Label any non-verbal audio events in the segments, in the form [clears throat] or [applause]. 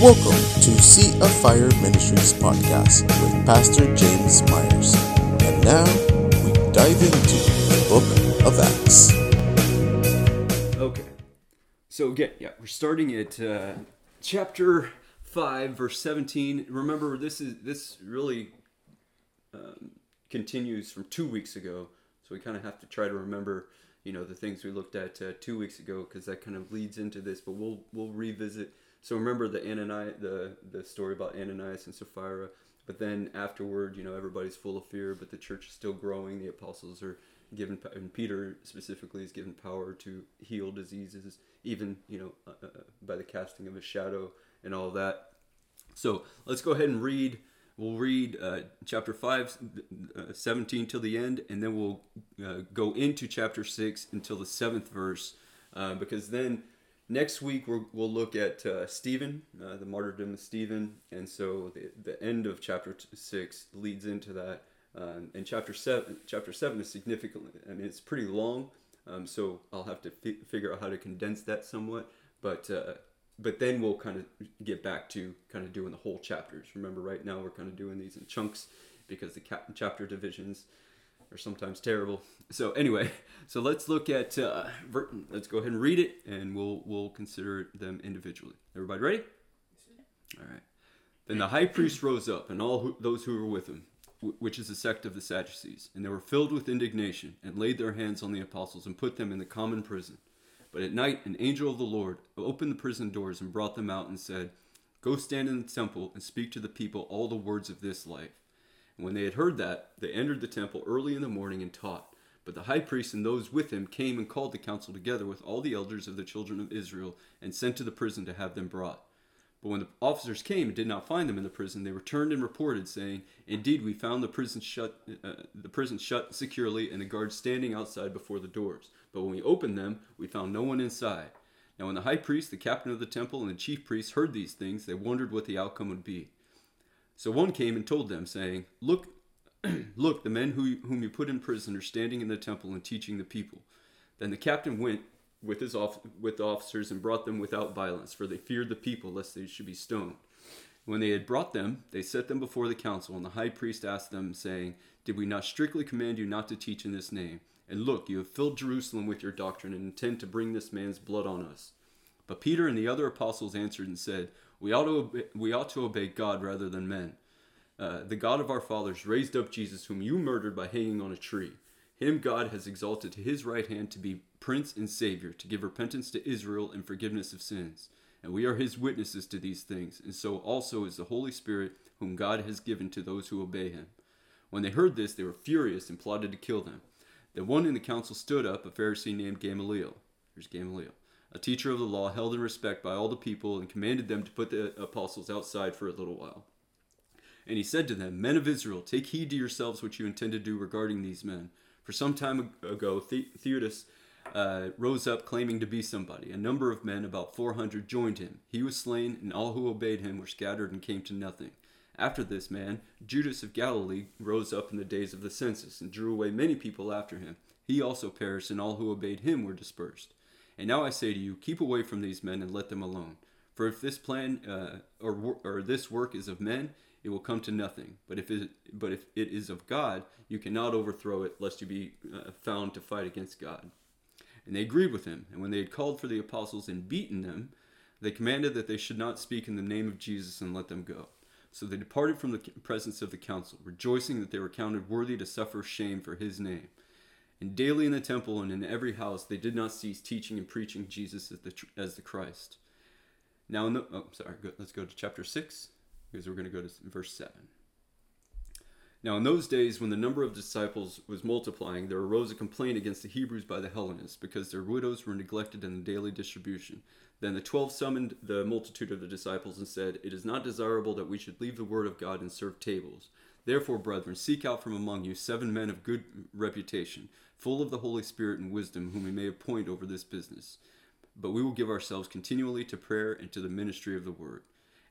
Welcome to Sea of Fire Ministries podcast with Pastor James Myers. And now we dive into the book of Acts. Okay. So again, yeah, we're starting at uh, chapter five, verse seventeen. Remember, this is this really um, continues from two weeks ago, so we kind of have to try to remember, you know, the things we looked at uh, two weeks ago because that kind of leads into this. But we'll we'll revisit. So remember the Ananias, the the story about Ananias and Sapphira. But then afterward, you know, everybody's full of fear, but the church is still growing. The apostles are given, and Peter specifically is given power to heal diseases, even you know, uh, uh, by the casting of a shadow and all that. So let's go ahead and read. We'll read uh, chapter 5, uh, 17 till the end, and then we'll uh, go into chapter 6 until the seventh verse, uh, because then next week we will look at uh, Stephen, uh, the martyrdom of Stephen, and so the, the end of chapter 6 leads into that. Um, and chapter 7, chapter 7 is significant. I mean, it's pretty long, um, so I'll have to fi- figure out how to condense that somewhat. But but then we'll kind of get back to kind of doing the whole chapters. Remember, right now we're kind of doing these in chunks because the chapter divisions are sometimes terrible. So anyway, so let's look at uh, let's go ahead and read it, and we'll we'll consider them individually. Everybody ready? All right. Then the high priest rose up, and all who, those who were with him, which is the sect of the Sadducees, and they were filled with indignation, and laid their hands on the apostles, and put them in the common prison. But at night, an angel of the Lord opened the prison doors and brought them out and said, Go stand in the temple and speak to the people all the words of this life. When they had heard that, they entered the temple early in the morning and taught. But the high priest and those with him came and called the council together with all the elders of the children of Israel and sent to the prison to have them brought. But when the officers came and did not find them in the prison, they returned and reported, saying, "Indeed, we found the prison shut, uh, the prison shut securely, and the guards standing outside before the doors. But when we opened them, we found no one inside." Now, when the high priest, the captain of the temple, and the chief priests heard these things, they wondered what the outcome would be. So one came and told them, saying, "Look, [clears throat] look, the men who, whom you put in prison are standing in the temple and teaching the people." Then the captain went with his off- with the officers and brought them without violence, for they feared the people lest they should be stoned. When they had brought them, they set them before the council, and the high priest asked them, saying, Did we not strictly command you not to teach in this name? And look, you have filled Jerusalem with your doctrine and intend to bring this man's blood on us. But Peter and the other apostles answered and said, We ought to obey, we ought to obey God rather than men. Uh, the God of our fathers raised up Jesus, whom you murdered by hanging on a tree. Him God has exalted to his right hand to be Prince and Savior, to give repentance to Israel and forgiveness of sins. And we are his witnesses to these things, and so also is the Holy Spirit, whom God has given to those who obey him. When they heard this, they were furious and plotted to kill them. Then one in the council stood up, a Pharisee named Gamaliel. Here's Gamaliel, a teacher of the law, held in respect by all the people, and commanded them to put the apostles outside for a little while. And he said to them, Men of Israel, take heed to yourselves what you intend to do regarding these men. For some time ago, Theudas uh, rose up claiming to be somebody. A number of men, about 400, joined him. He was slain, and all who obeyed him were scattered and came to nothing. After this man, Judas of Galilee rose up in the days of the census and drew away many people after him. He also perished, and all who obeyed him were dispersed. And now I say to you, keep away from these men and let them alone. For if this plan uh, or, or this work is of men, it will come to nothing. But if it, but if it is of God, you cannot overthrow it, lest you be uh, found to fight against God. And they agreed with him. And when they had called for the apostles and beaten them, they commanded that they should not speak in the name of Jesus and let them go. So they departed from the presence of the council, rejoicing that they were counted worthy to suffer shame for his name. And daily in the temple and in every house they did not cease teaching and preaching Jesus as the, as the Christ. Now, in the, oh, sorry, let's go to chapter 6, because we're going to go to verse 7. Now, in those days, when the number of disciples was multiplying, there arose a complaint against the Hebrews by the Hellenists, because their widows were neglected in the daily distribution. Then the twelve summoned the multitude of the disciples and said, It is not desirable that we should leave the word of God and serve tables. Therefore, brethren, seek out from among you seven men of good reputation, full of the Holy Spirit and wisdom, whom we may appoint over this business. But we will give ourselves continually to prayer and to the ministry of the word.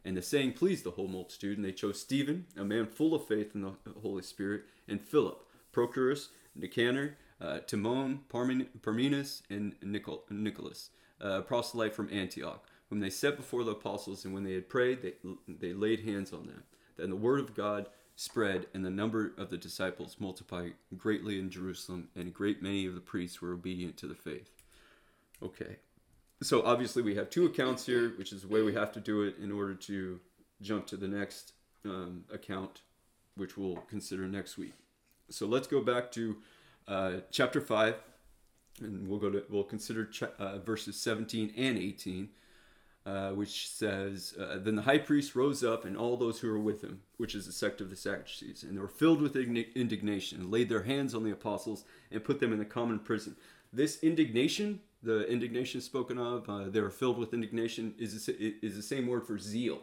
And the saying pleased the whole multitude, and they chose Stephen, a man full of faith in the Holy Spirit, and Philip, Prochorus, Nicanor, uh, Timon, Parmenas, and Nicholas, a proselyte from Antioch, whom they set before the apostles, and when they had prayed, they, they laid hands on them. Then the word of God spread, and the number of the disciples multiplied greatly in Jerusalem, and a great many of the priests were obedient to the faith. Okay. So obviously we have two accounts here, which is the way we have to do it in order to jump to the next um, account, which we'll consider next week. So let's go back to uh, chapter five, and we'll go to we'll consider ch- uh, verses 17 and 18 uh, which says, uh, Then the high priest rose up and all those who were with him, which is the sect of the Sadducees, and they were filled with indignation, and laid their hands on the apostles and put them in the common prison. This indignation, the indignation spoken of, uh, they were filled with indignation, is, is the same word for zeal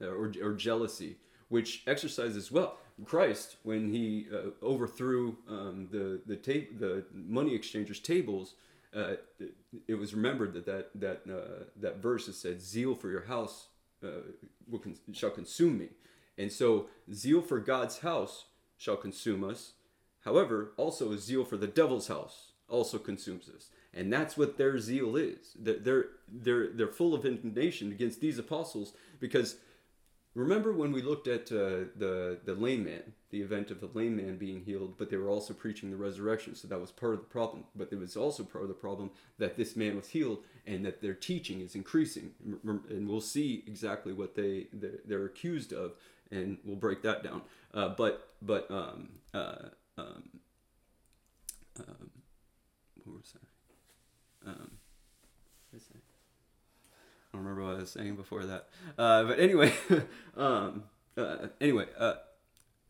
uh, or, or jealousy, which exercises well. Christ, when he uh, overthrew um, the the, ta- the money exchangers' tables, uh, it, was remembered that that that uh, that verse has said, "Zeal for your house uh, will con- shall consume me," and so zeal for God's house shall consume us. However, also zeal for the devil's house also consumes us, and that's what their zeal is. They're they're they're full of indignation against these apostles because Remember when we looked at uh, the the lame man, the event of the lame man being healed, but they were also preaching the resurrection, so that was part of the problem. But it was also part of the problem that this man was healed and that their teaching is increasing, and we'll see exactly what they they're, accused of, and we'll break that down. Uh, but but um, uh, um, um, what was that? Um? Don't remember what I was saying before that. Uh, but anyway, [laughs] um, uh, anyway, uh,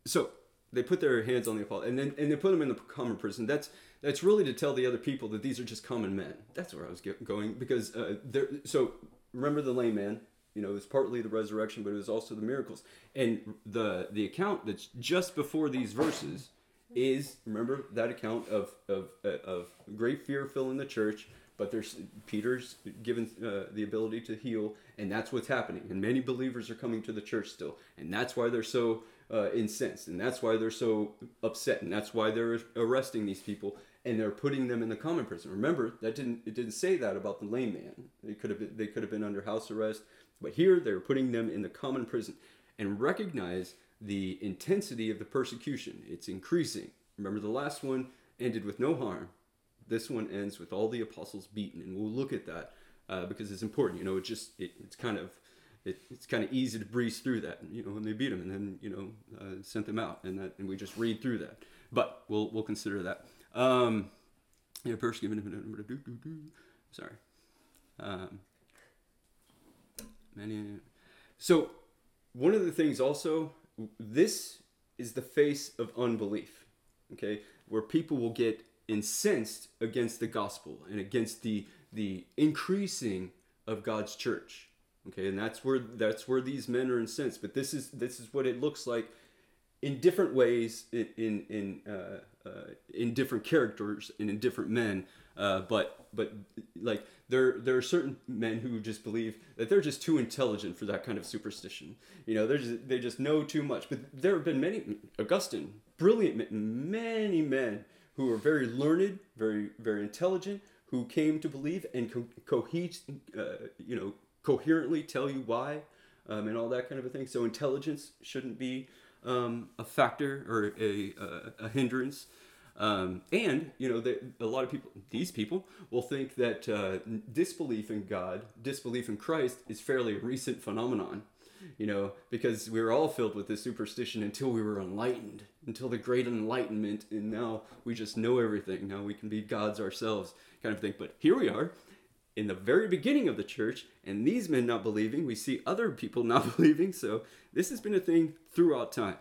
so they put their hands on the apostle, and then and they put them in the common prison. That's that's really to tell the other people that these are just common men. That's where I was get, going because uh, there. So remember the lame man. You know, it was partly the resurrection, but it was also the miracles. And the the account that's just before these verses is remember that account of of of great fear filling the church but there's Peter's given uh, the ability to heal, and that's what's happening. And many believers are coming to the church still, and that's why they're so uh, incensed, and that's why they're so upset, and that's why they're arresting these people and they're putting them in the common prison. Remember that didn't it didn't say that about the lame man. They could have been, they could have been under house arrest, but here they're putting them in the common prison, and recognize the intensity of the persecution. It's increasing. Remember the last one ended with no harm this one ends with all the apostles beaten, and we'll look at that uh, because it's important. You know, it just it, it's kind of it, it's kind of easy to breeze through that. You know, when they beat them, and then you know uh, sent them out, and that and we just read through that. But we'll we'll consider that. Um, yeah, given. Sorry. Um, many. So one of the things also, this is the face of unbelief. Okay, where people will get incensed against the gospel and against the the increasing of God's church. Okay, and that's where that's where these men are incensed. But this is this is what it looks like in different ways in in in, uh, uh, in different characters and in different men. Uh, but but like there there are certain men who just believe that they're just too intelligent for that kind of superstition. You know, they just they just know too much. But there have been many Augustine, brilliant many men who are very learned, very very intelligent, who came to believe and co- cohe- uh, you know, coherently tell you why, um, and all that kind of a thing. So intelligence shouldn't be um, a factor or a, a, a hindrance. Um, and you know, they, a lot of people, these people, will think that uh, disbelief in God, disbelief in Christ, is fairly recent phenomenon you know, because we were all filled with this superstition until we were enlightened, until the great enlightenment, and now we just know everything. Now we can be gods ourselves, kind of thing. But here we are in the very beginning of the church, and these men not believing, we see other people [laughs] not believing. So this has been a thing throughout time.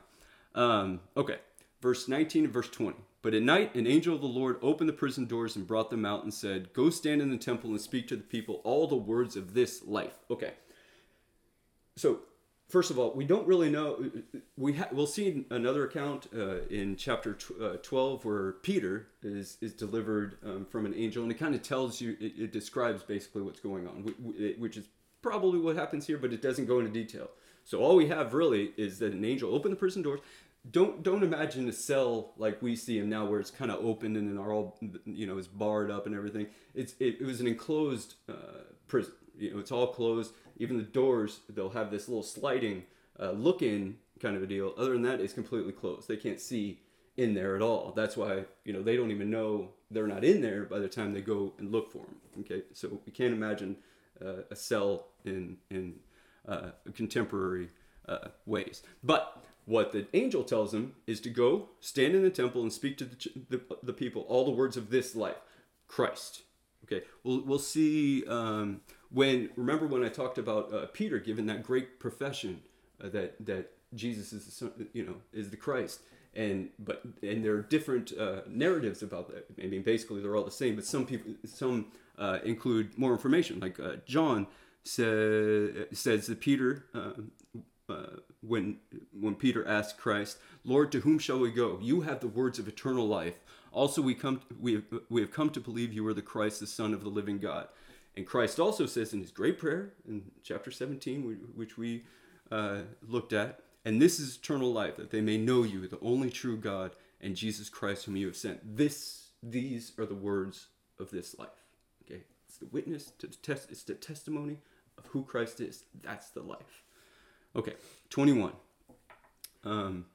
Um, okay, verse 19 and verse 20. But at night, an angel of the Lord opened the prison doors and brought them out and said, Go stand in the temple and speak to the people all the words of this life. Okay. So first of all, we don't really know. We ha- we'll see another account uh, in chapter tw- uh, twelve where Peter is is delivered um, from an angel, and it kind of tells you, it, it, describes basically what's going on, which is probably what happens here, but it doesn't go into detail. So all we have really is that an angel opened the prison doors. Don't don't imagine a cell like we see them now, where it's kind of open and then are all you know is barred up and everything. It's it, it was an enclosed uh, prison you know, it's all closed. Even the doors, they'll have this little sliding uh, look in kind of a deal. Other than that, it's completely closed. They can't see in there at all. That's why you know they don't even know they're not in there by the time they go and look for them. Okay, so we can't imagine uh, a cell in in uh, contemporary uh, ways. But what the angel tells him is to go stand in the temple and speak to the, the, the people all the words of this life, Christ. Okay, we'll we'll see um, when remember when I talked about uh, Peter giving that great profession uh, that that Jesus is the son, you know is the Christ and but and there are different uh, narratives about that. I mean, basically they're all the same, but some people some uh, include more information. Like uh, John say, says that Peter, uh, when when Peter asked Christ, "Lord, to whom shall we go? You have the words of eternal life. Also, we come we have, we have come to believe you are the Christ, the Son of the living God." And Christ also says in his great prayer in chapter 17, which we uh, looked at, and this is eternal life, that they may know you, the only true God, and Jesus Christ whom you have sent. This, these are the words of this life. Okay, it's the witness to the test. It's the testimony of who Christ is. That's the life. Okay, twenty-one. Um,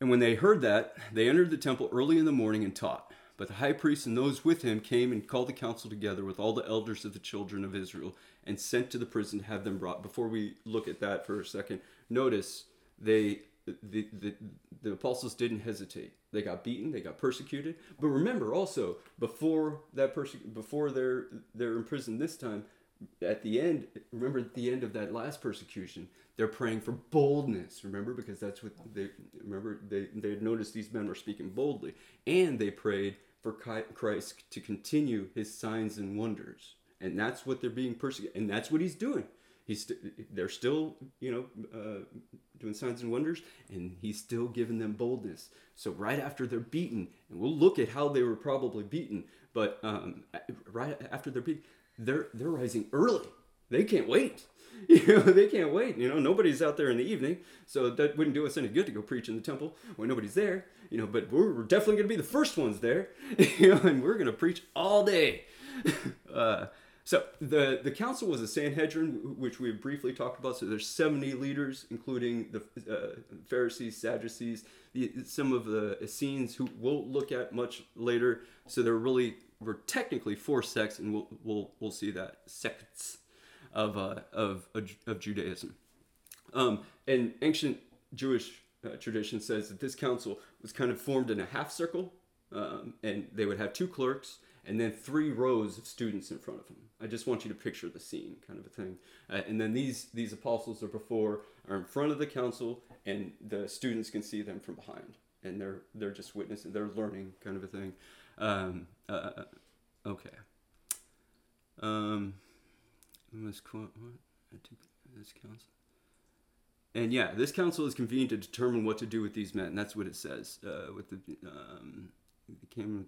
and when they heard that, they entered the temple early in the morning and taught. But the high priest and those with him came and called the council together with all the elders of the children of Israel and sent to the prison to have them brought. Before we look at that for a second, notice they the, the, the apostles didn't hesitate. They got beaten, they got persecuted. But remember also, before that perse- before they're they're imprisoned this time, at the end, remember at the end of that last persecution, they're praying for boldness. Remember, because that's what they remember. They they noticed these men were speaking boldly, and they prayed for Christ to continue His signs and wonders, and that's what they're being persecuted, and that's what He's doing. He's st- they're still you know uh, doing signs and wonders, and He's still giving them boldness. So right after they're beaten, and we'll look at how they were probably beaten, but um, right after they're beaten, they're they're rising early. They can't wait. [laughs] You know, they can't wait. You know, nobody's out there in the evening, so that wouldn't do us any good to go preach in the temple when nobody's there. You know, but we're, definitely going to be the first ones there. [laughs] You know, and we're going to preach all day. [laughs] Uh, so the the council was a Sanhedrin, which we briefly talked about. So there's 70 leaders, including the uh, Pharisees, Sadducees, the, some of the Essenes, who we'll look at much later. So they're really were technically four sects, and we'll we'll, we'll see that sects of uh, of of Judaism. Um, and ancient Jewish uh, tradition says that this council was kind of formed in a half circle, um, and they would have two clerks and then three rows of students in front of them. I just want you to picture the scene, kind of a thing. Uh, and then these these apostles are before are in front of the council, and the students can see them from behind, and they're they're just witnessing, they're learning, kind of a thing. Um, uh, uh okay. Um, quote what? This council. And yeah, this council is convened to determine what to do with these men. That's what it says. Uh, with the um, came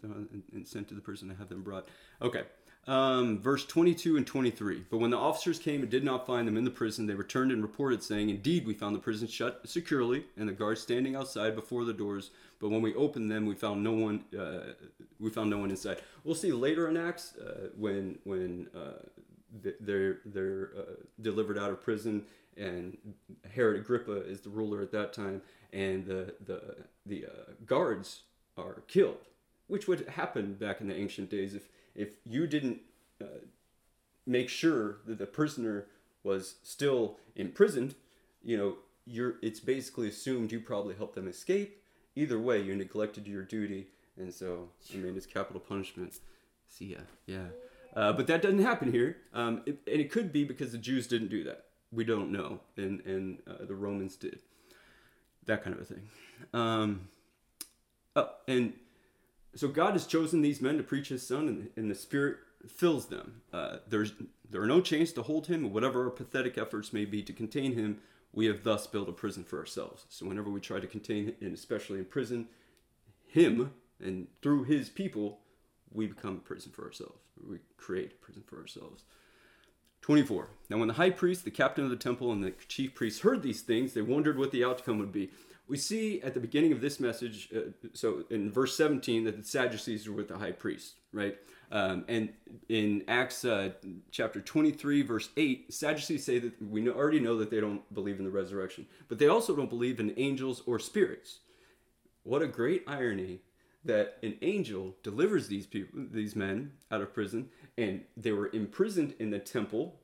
and sent to the person to have them brought. Okay. Um, verse 22 and 23. But when the officers came and did not find them in the prison, they returned and reported, saying, Indeed, we found the prison shut securely, and the guards standing outside before the doors. But when we opened them, we found no one. Uh, we found no one inside. We'll see later in Acts uh, when when uh, they're they're uh, delivered out of prison, and Herod Agrippa is the ruler at that time, and the the the uh, guards are killed, which would happen back in the ancient days if if you didn't uh, make sure that the prisoner was still imprisoned, you know, you're it's basically assumed you probably helped them escape. Either way, you neglected your duty, and so I mean it's capital punishment. See ya, yeah. Uh, but that doesn't happen here, um, it, and it could be because the Jews didn't do that. We don't know, and and uh, the Romans did. That kind of a thing. Um, oh, and so God has chosen these men to preach His Son, and, and the Spirit fills them. Uh, there's there are no chains to hold him, whatever our pathetic efforts may be to contain him. We have thus built a prison for ourselves. So whenever we try to contain, and especially in prison, him and through his people, we become a prison for ourselves. We create a prison for ourselves. 24. Now, when the high priest, the captain of the temple, and the chief priests heard these things, they wondered what the outcome would be we see at the beginning of this message, uh, so in verse 17, that the Sadducees were with the high priest. right? Um, and in Acts uh, chapter 23, verse 8, Sadducees say that we know, already know that they don't believe in the resurrection, but they also don't believe in angels or spirits. What a great irony that an angel delivers these people, these men out of prison, and they were imprisoned in the temple,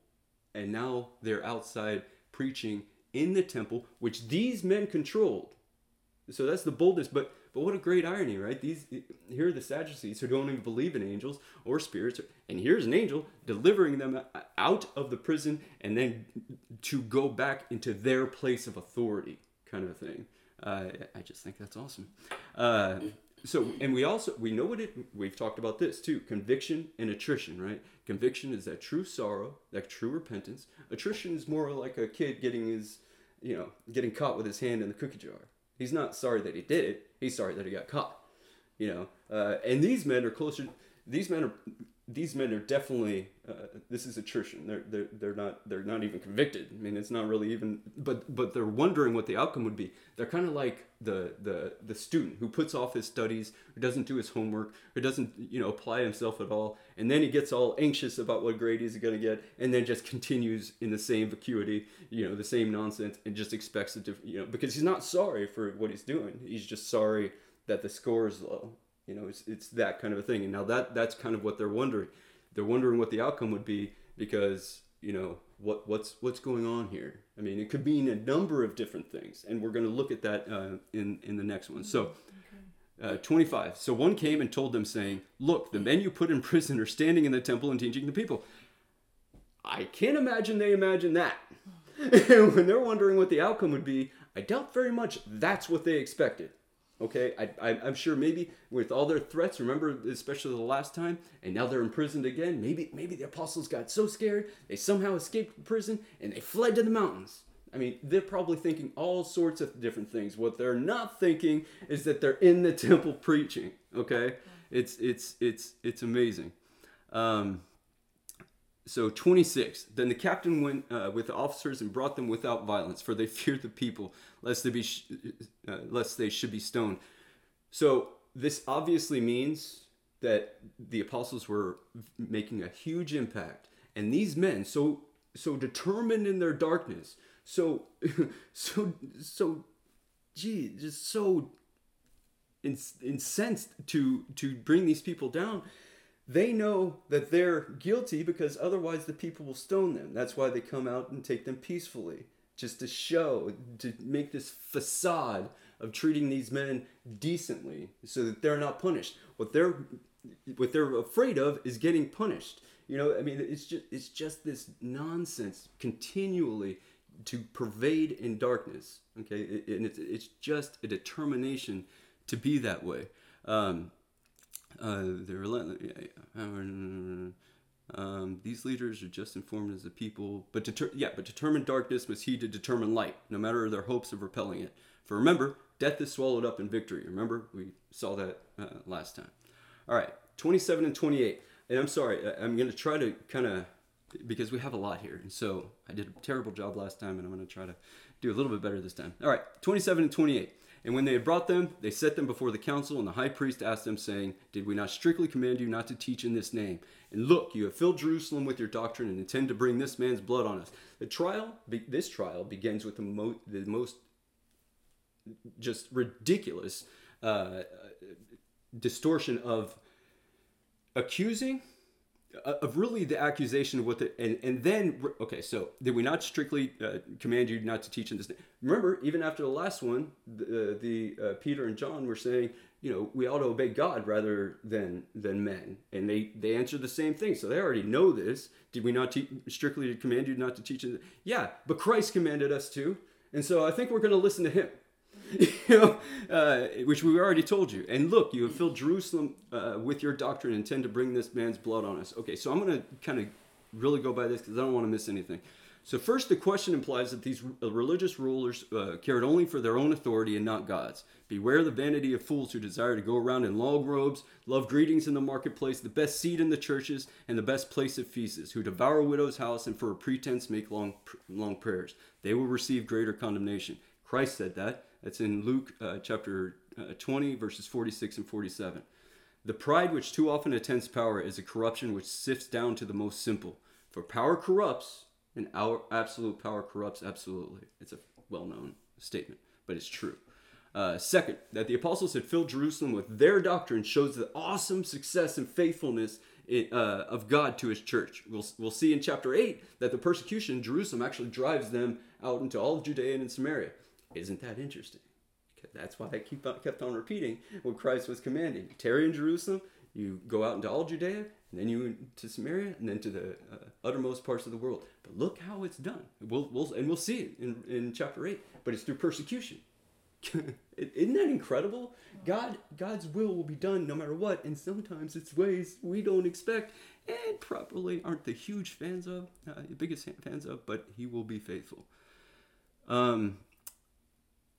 and now they're outside preaching in the temple, which these men controlled. So that's the boldness. But but what a great irony, right? These here are the Sadducees who don't even believe in angels or spirits, and here's an angel delivering them out of the prison and then to go back into their place of authority, kind of thing. Uh, I just think that's awesome. Uh, so and we also we know what it we've talked about this too conviction and attrition right? Conviction is that true sorrow that true repentance. Attrition is more like a kid getting his you know getting caught with his hand in the cookie jar. He's not sorry that he did it he's sorry that he got caught you know? Uh, and these men are closer these men are these men are definitely uh, this is attrition. They're, they're they're not they're not even convicted. I mean, it's not really even. But but they're wondering what the outcome would be. They're kind of like the the the student who puts off his studies, who doesn't do his homework, who doesn't you know apply himself at all, and then he gets all anxious about what grade he's going to get, and then just continues in the same vacuity, you know, the same nonsense, and just expects a different, you know, because he's not sorry for what he's doing. He's just sorry that the score is low you know, it's, it's that kind of a thing. And now that that's kind of what they're wondering. They're wondering what the outcome would be because you know what what's what's going on here. I mean, it could mean a number of different things, and we're going to look at that uh, in in the next one. So. Uh, 25. So one came and told them, saying, Look, the men you put in [laughs] prison are standing in the temple and teaching the people. I can't imagine they imagine that. And [laughs] when they're wondering what the outcome would be, I doubt very much that's what they expected. Okay, I, I, am sure maybe with all their threats, remember especially the last time, and now they're imprisoned again. Maybe maybe the apostles got so scared they somehow escaped prison and they fled to the mountains. I mean, they're probably thinking all sorts of different things. What they're not thinking is that they're in the [laughs] temple preaching. Okay, it's it's it's it's amazing. Um, so 26 then the captain went uh, with the officers and brought them without violence for they [laughs] feared the people lest they be sh- uh, lest they should be stoned. So this obviously means that the apostles were making a huge impact. And these men so so determined in their darkness so [laughs] so so gee just so incensed to to bring these people down they know that they're guilty because otherwise the people will stone them. That's why they come out and take them peacefully, just to show, to make this facade of treating these men decently so that they're not punished. What they're what they're afraid of is getting punished. You know, I mean, it's just it's just this nonsense continually to pervade in darkness. Okay, and it's it's just a determination to be that way. Um, uh, they're relentless. Um, these leaders are just informed as the people, but deter- yeah, but determined darkness must heed to determine light, no matter their hopes of repelling it. For remember, death is swallowed up in victory. Remember, we saw that uh, last time. All right, 27 and 28. And I'm sorry, I'm going to try to kind of because we have a lot here, and so I did a terrible job last time, and I'm going to try to do a little bit better this time. All right, 27 and 28. And when they had brought them, they set them before the council, and the high priest asked them, saying, Did we not strictly command you not to teach in this name? And look, you have filled Jerusalem with your doctrine and intend to bring this man's blood on us. The trial, this trial, begins with the, mo- the most just ridiculous uh, distortion of accusing of really the accusation of what the and and then okay so did we not strictly uh, command you not to teach in this remember even after the last one the, uh, the uh, peter and john were saying you know we ought to obey god rather than than men and they they answered the same thing so they already know this. Did we not te- strictly command you not to teach in yeah but christ commanded us to and so i think we're going to listen to him [laughs] you know, uh, which we already told you. And look, you have filled Jerusalem uh, with your doctrine and intend to bring this man's blood on us. Okay, so I'm going to kind of really go by this because I don't want to miss anything. So, first, the question implies that these uh, religious rulers uh, cared only for their own authority and not God's. Beware the vanity of fools who desire to go around in long robes, love greetings in the marketplace, the best seat in the churches, and the best place of feasts, who devour widows' house and for a pretense make long, long prayers. They will receive greater condemnation. Christ said that. That's in Luke uh, chapter uh, 20, verses 46 and 47. The pride which too often attends power is a corruption which sifts down to the most simple. For power corrupts, and our absolute power corrupts absolutely. It's a well known statement, but it's true. Uh, second, that the apostles had filled Jerusalem with their doctrine shows the awesome success and faithfulness in, uh, of God to his church. We'll, we'll see in chapter 8 that the persecution in Jerusalem actually drives them out into all of Judea and in Samaria. Isn't that interesting? That's why I keep on, kept on repeating what Christ was commanding. Tarry in Jerusalem, you go out into all Judea, and then you to Samaria, and then to the uh, uttermost parts of the world. But look how it's done. We'll, we'll, and we'll see it in, in chapter 8. But it's through persecution. [laughs] Isn't that incredible? God, God's will will be done no matter what, and sometimes it's ways we don't expect and probably aren't the huge fans of, uh, the biggest fans of, but He will be faithful. Um,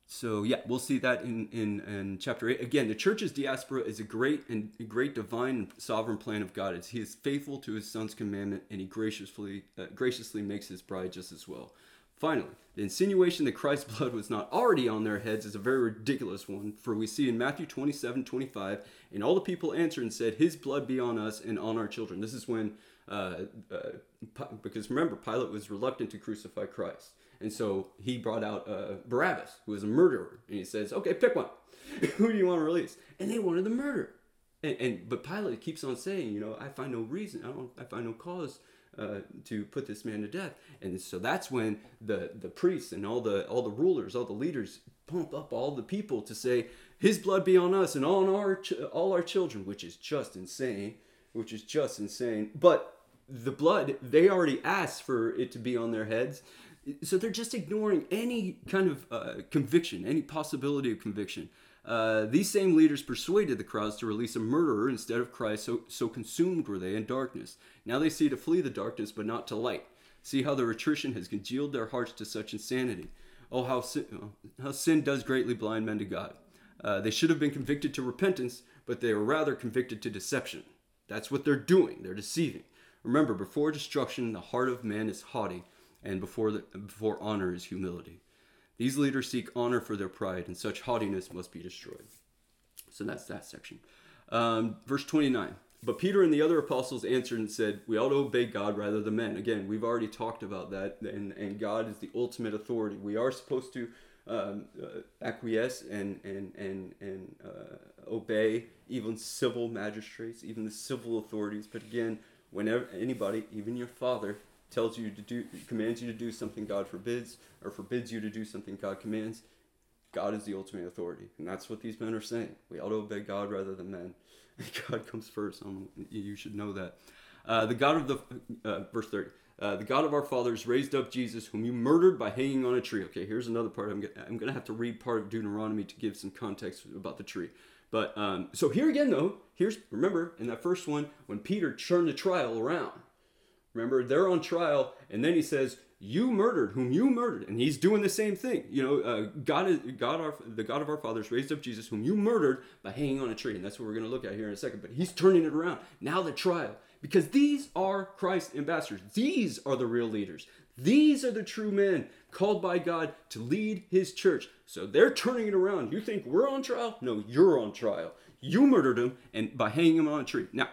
so yeah, we'll see that in, in, in chapter eight. Again, the church's diaspora is a great and a great divine and sovereign plan of God. It's, he is faithful to His Son's commandment, and He graciously uh, graciously makes His bride just as well. Finally, the insinuation that Christ's [laughs] blood was not already on their heads is a very ridiculous one, for we see in Matthew 27 25, and all the people answered and said, His blood be on us and on our children. This is when, uh, uh, because remember, Pilate was reluctant to crucify Christ. And so he brought out uh, Barabbas, who was a murderer, and he says, Okay, pick one. [laughs] who do you want to release? And they wanted the murderer. And, and but Pilate keeps on saying, you know, I find no reason, I don't, I find no cause uh, to put this man to death. And so that's when the the priests and all the all the rulers, all the leaders pump up all the people to say, "His blood be on us and on our ch- all our children," which is just insane. Which is just insane. But the blood, they already asked for it to be on their heads. So they're just ignoring any kind of uh, conviction, any possibility of conviction. Uh, these same leaders persuaded the crowds to release a murderer instead of Christ, so, so consumed were they in darkness. Now they see to flee the darkness, but not to light. See how their attrition has congealed their hearts to such insanity. Oh, how sin, oh, how sin does greatly blind men to God. Uh, they should have been convicted to repentance, but they are rather convicted to deception. That's what they're doing. They're deceiving. Remember, before destruction, the heart of man is haughty, and before, the, before honor is humility. These leaders seek honor for their pride, and such haughtiness must be destroyed. So that's that section. Um, verse 29. But Peter and the other apostles answered and said, We ought to obey God rather than men. Again, we've already talked about that, and, and God is the ultimate authority. We are supposed to um, uh, acquiesce and, and, and, and uh, obey even civil magistrates, even the civil authorities. But again, whenever anybody, even your father, tells you to do, commands you to do something God forbids, or forbids you to do something God commands, God is the ultimate authority. And that's what these men are saying. We ought to obey God rather than men. [laughs] God comes first. Um, you should know that. Uh, the God of the, uh, verse 30. Uh, the God of our fathers raised up Jesus, whom you murdered by hanging on a tree. Okay, here's another part. I'm, I'm going to have to read part of Deuteronomy to give some context about the tree. But um, so here again, though, here's remember in that first one when Peter turned the trial around. Remember, they're on trial, and then he says, "You murdered whom you murdered," and he's doing the same thing. You know, uh, God is God, our the God of our fathers raised up Jesus, whom you murdered by hanging on a tree, and that's what we're going to look at here in a second. But he's turning it around now. The trial, because these are Christ's ambassadors. These are the real leaders. These are the true men called by God to lead His church. So they're turning it around. You think we're on trial? No, you're on trial. You murdered him, and by hanging him on a tree. Now,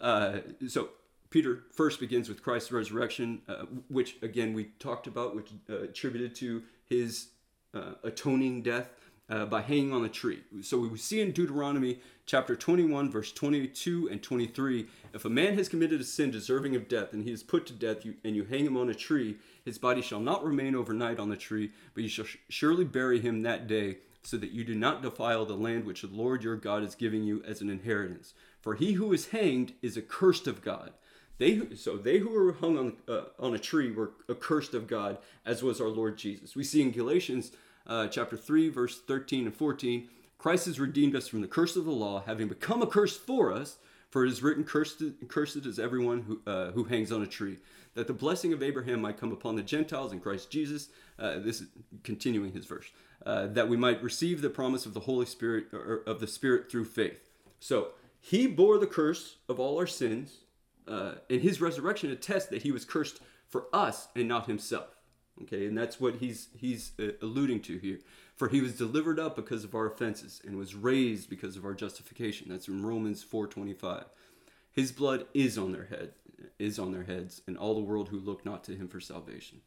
uh, so Peter first begins with Christ's resurrection, uh, which again we talked about, which uh, attributed to his uh, atoning death uh, by hanging on the tree. So we see in Deuteronomy chapter 21, verse 22 and 23 if a man has committed a sin deserving of death and he is put to death you, and you hang him on a tree, his body shall not remain overnight on the tree, but you shall surely bury him that day, so that you do not defile the land which the Lord your God is giving you as an inheritance. For he who is hanged is accursed of God. They so they who were hung on uh, on a tree were accursed of God, as was our Lord Jesus. We see in Galatians uh, chapter three, verse thirteen and fourteen, Christ has redeemed us from the curse of the law, having become a curse for us. For it is written, "Cursed, cursed is everyone who uh, who hangs on a tree." That the blessing of Abraham might come upon the Gentiles in Christ Jesus. Uh, this is continuing his verse. Uh, that we might receive the promise of the Holy Spirit or of the Spirit through faith. So he bore the curse of all our sins uh, and his resurrection attests that he was cursed for us and not himself. Okay, and that's what he's he's uh, alluding to here. For he was delivered up because of our offenses and was raised because of our justification. That's in Romans 4:25. His blood is on their head, is on their heads, and all the world who look not to him for salvation.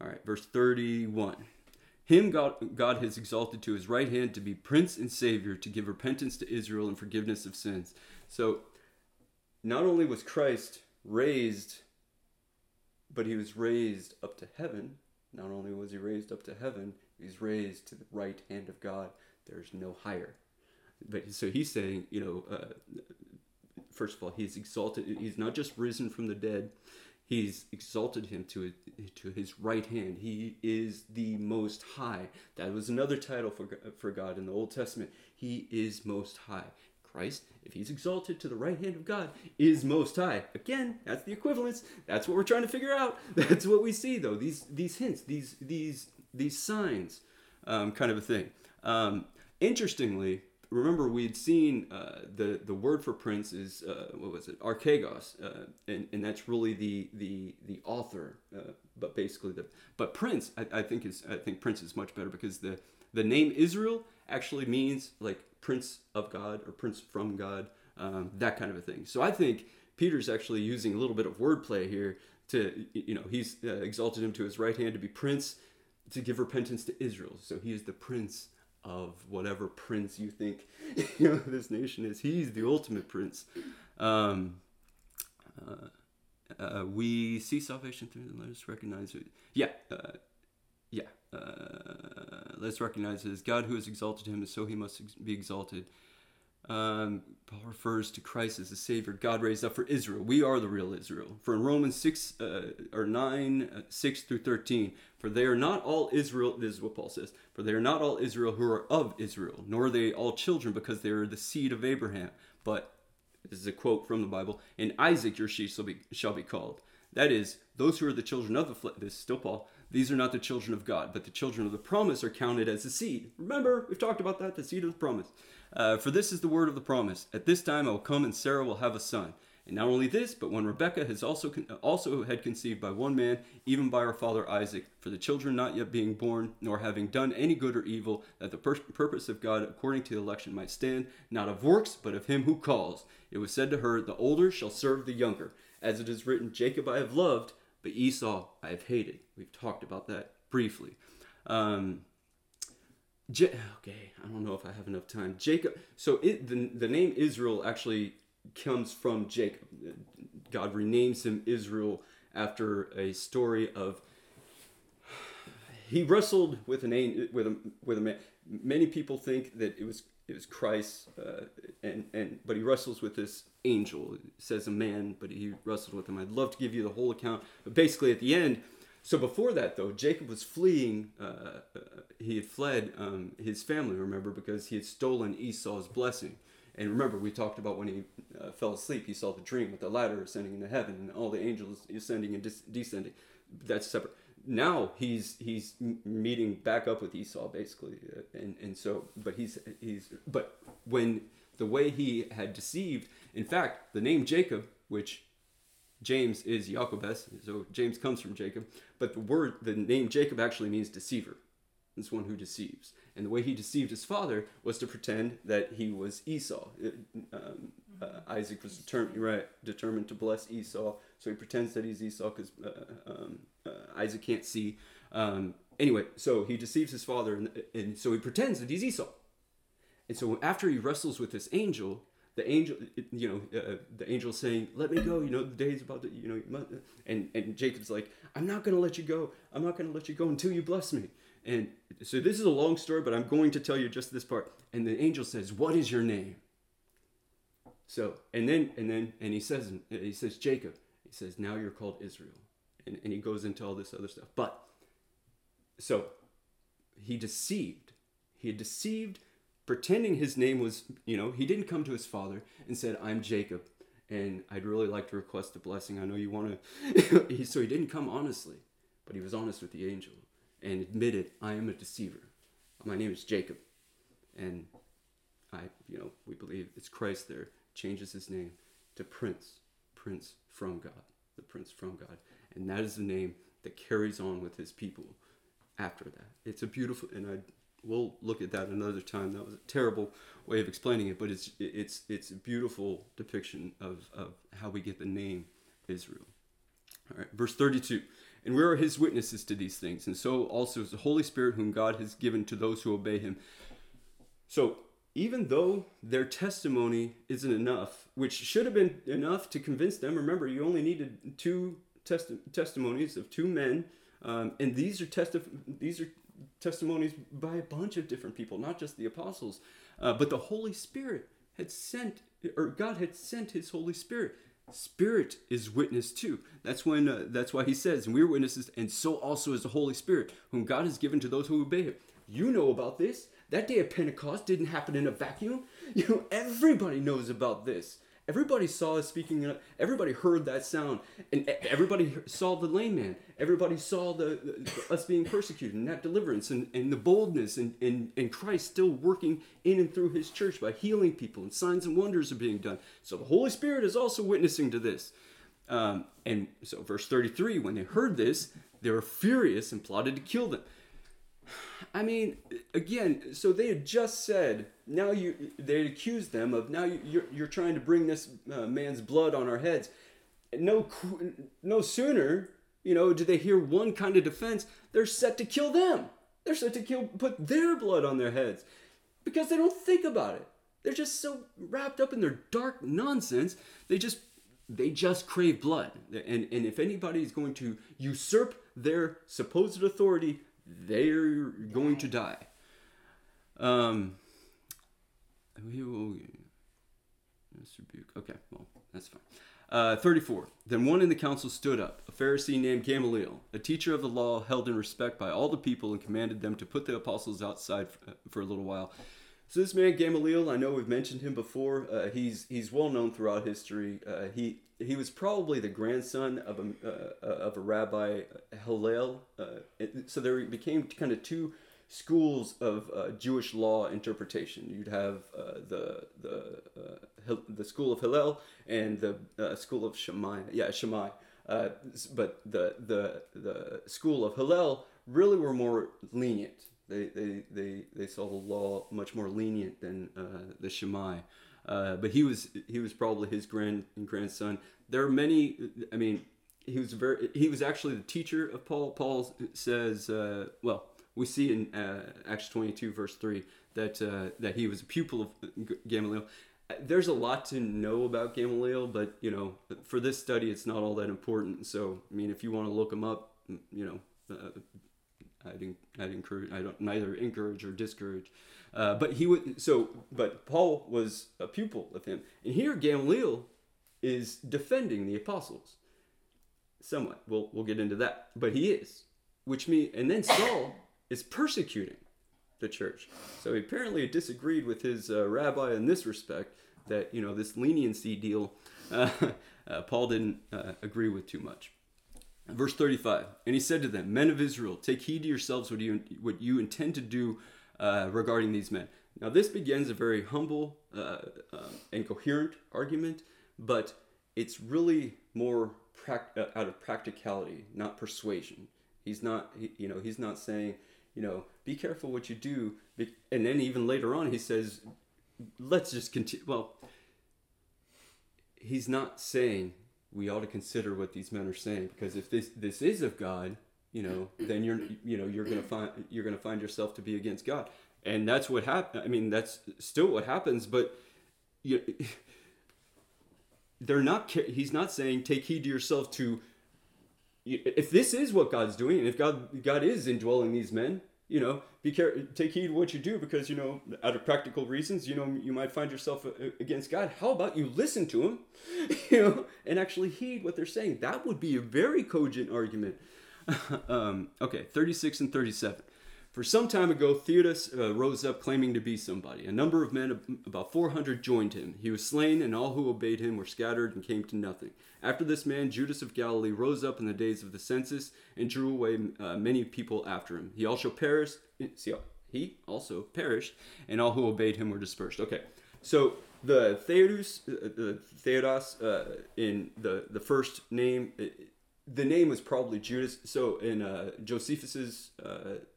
All right, verse 31. Him God, God has exalted to his right hand to be prince and savior, to give repentance to Israel and forgiveness of sins. So, not only was Christ raised, but he was raised up to heaven. Not only was he raised up to heaven, he's raised to the right hand of God. There's no higher. But so he's saying, you know, uh, first of all, he's exalted. He's not just risen from the dead, he's exalted him to to his right hand. He is the Most High. That was another title for for God in the Old Testament. He is Most High. Christ, if he's exalted to the right hand of God, is Most High. Again, that's the equivalence. That's what we're trying to figure out. [laughs] That's what we see, though. These these hints, these these these signs, um, kind of a thing. Um, interestingly, remember we had seen uh, the the word for prince is uh, what was it archegos uh, and, and that's really the the the author uh, but basically the but prince I, I, think is I think prince is much better because the the name Israel actually means like prince of God or prince from God um, that kind of a thing so I think Peter's actually using a little bit of wordplay here to you know he's uh, exalted him to his right hand to be prince to give repentance to Israel so he is the prince of whatever prince you think [laughs] you know this nation is. He's the ultimate prince. Um, uh, uh, we see salvation through Let us recognize it. Yeah, uh, yeah. Uh, let's recognize it as God who has exalted him, and so he must ex- be exalted. Um, Paul refers to Christ as the Savior God raised up for Israel. We are the real Israel. For in Romans 6 uh, or 9, uh, 6 through 13, for they are not all Israel, this is what Paul says, for they are not all Israel who are of Israel, nor are they all children because they are the seed of Abraham. But, this is a quote from the Bible, in Isaac your seed shall be, shall be called. That is, those who are the children of the flesh, this is still Paul, these are not the children of God, but the children of the promise are counted as the seed. Remember, we've talked about that, the seed of the promise. Uh, for this is the word of the promise. At this time I will come and Sarah will have a son. And not only this, but when Rebekah has also con- also had conceived by one man, even by her father Isaac, for the children not yet being born, nor having done any good or evil, that the pur- purpose of God according to the election might stand, not of works, but of him who calls. It was said to her, The older shall serve the younger. As it is written, Jacob I have loved, but Esau I have hated. We've talked about that briefly. Um, J- okay, I don't know if I have enough time. Jacob. So it, the the name Israel actually comes from Jacob. God renames him Israel after a story of he wrestled with an with a with a man. Many people think that it was it was Christ, uh, and and but he wrestles with this angel. It says a man, but he wrestled with him. I'd love to give you the whole account, but basically at the end so before that, though, Jacob was fleeing. Uh, uh, he had fled um, his family, remember, because he had stolen Esau's blessing. And remember, we talked about when he uh, fell asleep, he saw the dream with the ladder ascending into heaven and all the angels ascending and descending. That's separate. Now he's he's meeting back up with Esau basically, uh, and and so but he's he's but when the way he had deceived, in fact, the name Jacob, which James is Jacobus, so James comes from Jacob, but the word, the name Jacob actually means deceiver. It's one who deceives. And the way he deceived his father was to pretend that he was Esau. Um, uh, Isaac was determined, right, determined to bless Esau, so he pretends that he's Esau because uh, um, uh, Isaac can't see. Um, anyway, so he deceives his father, and, and so he pretends that he's Esau. And so after he wrestles with this angel, the angel, you know, uh, the angel saying, "Let me go." You know, the day's about to, you know, and and Jacob's like, "I'm not going to let you go. I'm not going to let you go until you bless me." And so this is a long story, but I'm going to tell you just this part. And the angel says, "What is your name?" So and then and then and he says he says Jacob. He says, "Now you're called Israel," and and he goes into all this other stuff. But so he deceived. He had deceived pretending his name was, you know, he didn't come to his father and said, I'm Jacob, and I'd really like to request a blessing. I know you want to. [laughs] so he didn't come honestly, but he was honest with the angel and admitted, I am a deceiver. My name is Jacob. And I, you know, we believe it's Christ there, changes his name to Prince, Prince from God, the Prince from God. And that is the name that carries on with his people after that. It's a beautiful, and I we'll look at that another time. That was a terrible way of explaining it, but it's it's it's a beautiful depiction of of how we get the name Israel. All right, verse 32. And we are his witnesses to these things, and so also is the Holy Spirit, whom God has given to those who obey him. So, even though their testimony isn't enough, which should have been enough to convince them, remember, you only needed two testi- testimonies of two men, um, and these are, testi- these are testimonies by a bunch of different people, not just the apostles. Uh, but the Holy Spirit had sent, or God had sent His Holy Spirit Spirit is witness too. That's when uh, that's why he says, "And we're witnesses, and so also is the Holy Spirit, whom God has given to those who obey Him." You know about this. That day of Pentecost didn't happen in a vacuum. [laughs] You know, everybody knows about this. Everybody saw us speaking. Everybody heard that sound, and everybody saw the lame man. Everybody saw the, the us being persecuted and that deliverance and, and the boldness and, and, and Christ still working in and through His church by healing people and signs and wonders are being done. So the Holy Spirit is also witnessing to this. Um, and so, verse thirty-three: When they heard this, they were furious and plotted to kill them. I mean, again, so they had just said, now you, they accused them of, now you're, you're trying to bring this uh, man's blood on our heads. No, no sooner, you know, do they hear one kind of defense, they're set to kill them. They're set to kill, put their blood on their heads because they don't think about it. They're just so wrapped up in their dark nonsense. They just, they just crave blood. And, and if anybody is going to usurp their supposed authority, they're going to die. Um, we will. Rebuke. Okay, well, that's fine. Uh, 34. Then one in the council stood up, a Pharisee named Gamaliel, a teacher of the law held in respect by all the people, and commanded them to put the apostles outside for, uh, for a little while. So this man Gamaliel, I know we've mentioned him before. Uh, he's he's well known throughout history. Uh, he he was probably the grandson of a uh, of a rabbi Hillel. Uh, so there became kind of two schools of uh, Jewish law interpretation. You'd have uh, the the the school of Hillel and the school of Shammai. Yeah, Shammai. but the the the school of Hillel really were more lenient they, they, they, saw the law much more lenient than uh, the Shammai. Uh, but he was he was probably his grand grandson. There are many. I mean, he was very. He was actually the teacher of Paul. Paul says, uh, well, we see in uh, Acts twenty two verse three that uh, that he was a pupil of Gamaliel. There's a lot to know about Gamaliel, but you know, for this study, it's not all that important. So, I mean, if you want to look him up, you know, uh, I'd, I'd encourage. I don't neither encourage or discourage. Uh, but he would. So, but Paul was a pupil of him, and here Gamaliel is defending the apostles. Somewhat. We'll we'll get into that, but he is, which means, and then Saul is persecuting the church. So he apparently disagreed with his uh, rabbi in this respect. That you know this leniency deal, [laughs] uh Paul didn't uh, agree with too much. Verse 35 And he said to them, Men of Israel, take heed to yourselves what you, what you intend to do uh, regarding these men. Now, this begins a very humble uh, uh, and coherent argument, but it's really more uh, out of practicality, not persuasion. He's not, you know, he's not saying, you know, be careful what you do. And then even later on, he says, let's just continue. Well, he's not saying we ought to consider what these men are saying because if this this is of God, you know, then you're you know you're gonna find you're gonna find yourself to be against God, and that's what happened. I mean, that's still what happens, but you. They're not. He's not saying take heed to yourself to. If this is what God's doing, and if God God is indwelling these men, you know, be careful, take heed what you do because, you know, out of practical reasons, you know, you might find yourself uh, against God. How about you listen to him, [laughs] you know, and actually heed what they're saying? That would be a very cogent argument. [laughs] um, okay, 36 and 37. For some time ago, Theudas uh, rose up claiming to be somebody. A number of men, about 400, joined him. He was slain, and all who obeyed him were scattered and came to nothing. After this man, Judas of Galilee rose up in the days of the census and drew away uh, many people after him. He also perished. See, he also perished, and all who obeyed him were dispersed. Okay, so the Theudas, uh, the Theudas uh, in the the first name, the name was probably Judas. So in uh, Josephus's uh,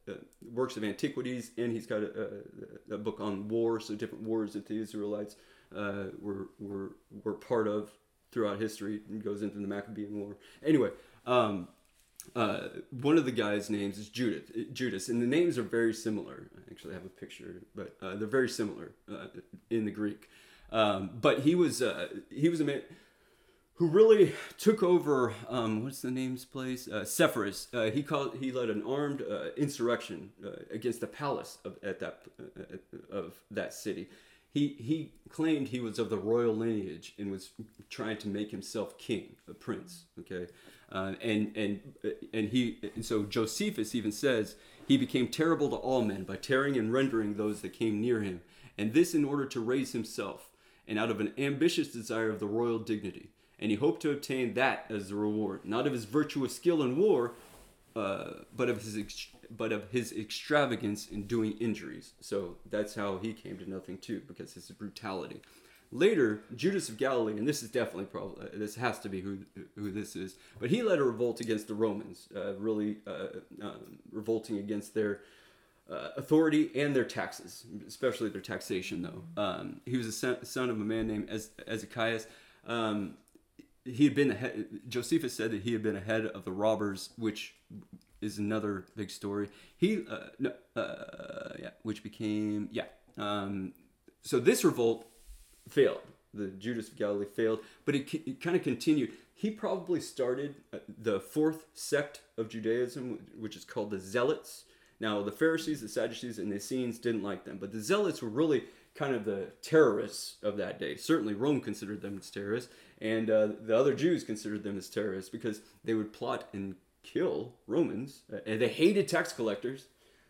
uh, works of antiquities, and he's got a, a, a, book on war, so different wars that the Israelites uh, were were were part of throughout history, and goes into the Maccabean War. Anyway. Um, uh, one of the guys' names is Judith, Judas, and the names are very similar. I actually have a picture, but they're very similar in the Greek. Um, but he was he was a man who really took over. Um, what's the name's place? Uh, Sepphoris. Uh, he called he led an armed insurrection against the palace of at that of that city. He he claimed he was of the royal lineage and was trying to make himself king, a prince. Okay. Uh, and and and he and so Josephus even says he became terrible to all men by tearing and rendering those that came near him, and this in order to raise himself, and out of an ambitious desire of the royal dignity. And he hoped to obtain that as the reward, not of his virtuous skill in war, uh, but of his ex- but of his extravagance in doing injuries. So that's how he came to nothing too, because his brutality. Later, Judas of Galilee, and this is definitely probably uh, this has to be who who this is, but he led a revolt against the Romans, uh, really uh, um, revolting against their uh, authority and their taxes, especially their taxation. Though um, he was a son, of a man named Ez- Ezekias. Um, he had been the head, Josephus said that he had been ahead of the robbers, which is another big story. He uh, no, uh, yeah, which became yeah. Um, so this revolt failed. The Judas of Galilee failed, but it, it kind of continued. He probably started uh, the fourth sect of Judaism, which is called the Zealots. Now, the Pharisees, the Sadducees, and the Essenes didn't like them, but the Zealots were really kind of the terrorists of that day. Certainly, Rome considered them as terrorists, and uh, the other Jews considered them as terrorists because they would plot and kill Romans, uh, and they hated tax collectors.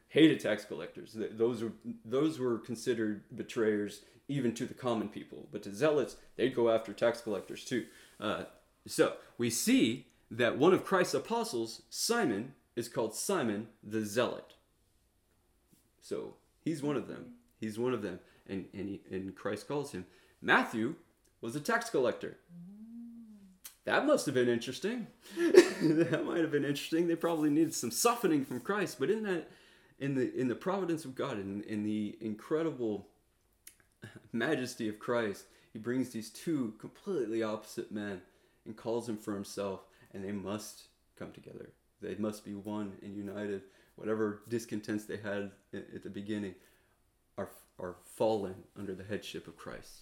Hated tax collectors. Those were those were considered betrayers even to the common people. But to zealots, they'd go after tax collectors too. Uh, so we see that one of Christ's apostles, Simon, is called Simon the Zealot. So he's one of them. He's one of them. And, and, he, and Christ calls him. Matthew was a tax collector. That must have been interesting. [laughs] that might have been interesting. They probably needed some softening from Christ, but in that, in the in the providence of God, in, in the incredible majesty of Christ, he brings these two completely opposite men and calls them for himself, and they must come together. They must be one and united. Whatever discontents they had at the beginning are, are fallen under the headship of Christ.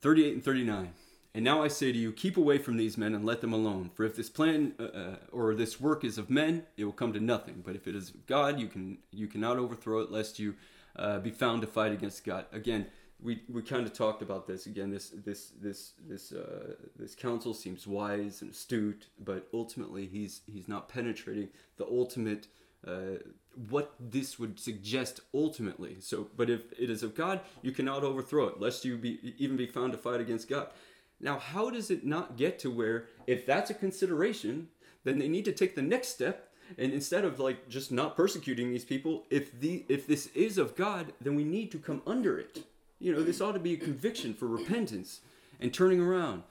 38 and 39. And now I say to you, keep away from these men and let them alone. For if this plan uh, uh, or this work is of men, it will come to nothing. But if it is of God, you can you cannot overthrow it, lest you uh, be found to fight against God. Again, we, we kind of talked about this again. This this this this uh, this counsel seems wise and astute, but ultimately he's he's not penetrating the ultimate uh, what this would suggest ultimately. So, but if it is of God, you cannot overthrow it, lest you be even be found to fight against God. Now, how does it not get to where if that's a consideration, then they need to take the next step and instead of like just not persecuting these people if the if this is of god then we need to come under it you know this ought to be a conviction for repentance and turning around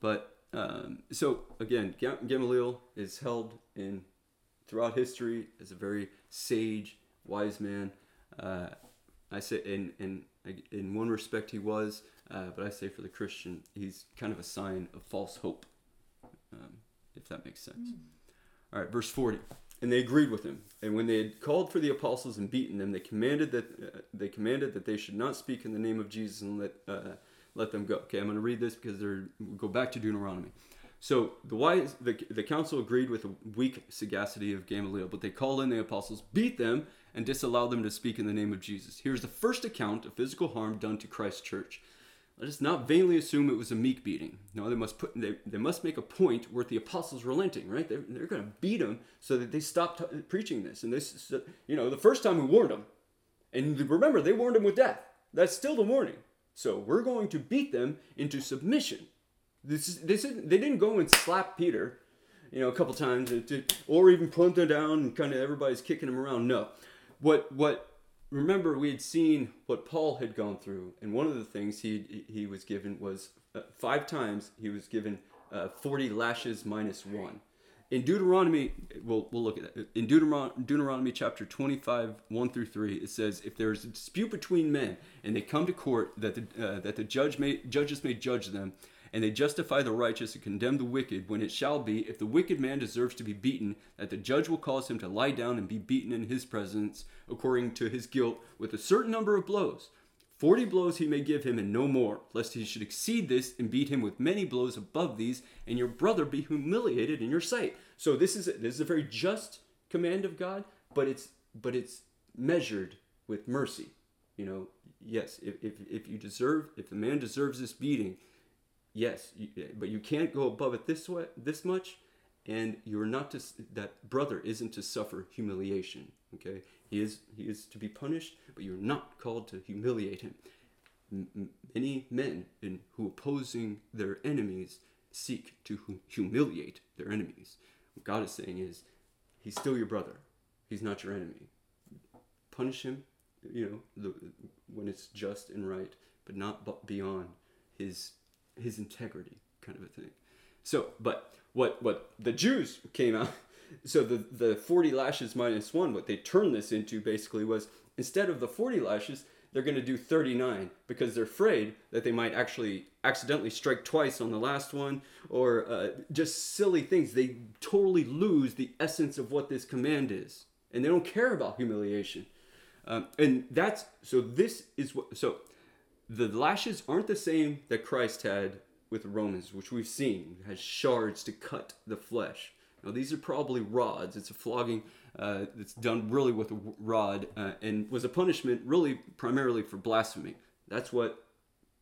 but um, so again gamaliel is held in throughout history as a very sage wise man uh, i say in in in one respect he was uh, but i say for the christian he's kind of a sign of false hope um, if that makes sense mm. all right verse 40 and they agreed with him. And when they had called for the apostles and beaten them, they commanded that uh, they commanded that they should not speak in the name of Jesus and let uh, let them go. Okay, I'm going to read this because they're we'll go back to Deuteronomy. So the wise the, the council agreed with the weak sagacity of Gamaliel, but they called in the apostles, beat them, and disallowed them to speak in the name of Jesus. Here's the first account of physical harm done to Christ's church. Let us not vainly assume it was a meek beating. No, they must put they, they must make a point worth the apostles relenting, right? They're, they're going to beat them so that they stop t- preaching this. And this, you know, the first time we warned them, and remember they warned them with death. That's still the warning. So we're going to beat them into submission. This is this is they didn't go and slap Peter, you know, a couple times, or even punt him down and kind of everybody's kicking him around. No, what what remember we had seen what Paul had gone through, and one of the things he he was given was uh, five times he was given uh, 40 lashes minus one. In Deuteronomy, we'll, we'll look at that. In Deuteronomy, Deuteronomy chapter 25, 1 through 3, it says, If there is a dispute between men and they come to court, that the, uh, that the judge may, judges may judge them, and they justify the righteous and condemn the wicked, when it shall be, if the wicked man deserves to be beaten, that the judge will cause him to lie down and be beaten in his presence, according to his guilt, with a certain number of blows. Forty blows he may give him, and no more, lest he should exceed this and beat him with many blows above these, and your brother be humiliated in your sight. So this is a, this is a very just command of God, but it's but it's measured with mercy. You know, yes, if if, if you deserve, if the man deserves this beating, yes, you, eh, but you can't go above it this way, this much, and you're not to that brother isn't to suffer humiliation. Okay, he is he is to be punished, but you're not called to humiliate him. Many men in, who opposing their enemies seek to humiliate their enemies. What God is saying is, he's still your brother. He's not your enemy. Punish him, you know, the, when it's just and right, but not beyond his his integrity, kind of a thing. So, but what what the Jews came out [laughs] so the the 40 lashes minus 1 what they turned this into basically was instead of the 40 lashes they're going to do 39 because they're afraid that they might actually accidentally strike twice on the last one or uh, just silly things they totally lose the essence of what this command is and they don't care about humiliation um, and that's so this is what so the lashes aren't the same that christ had with romans which we've seen has shards to cut the flesh now, these are probably rods. It's a flogging uh, that's done really with a rod uh, and was a punishment really primarily for blasphemy. That's what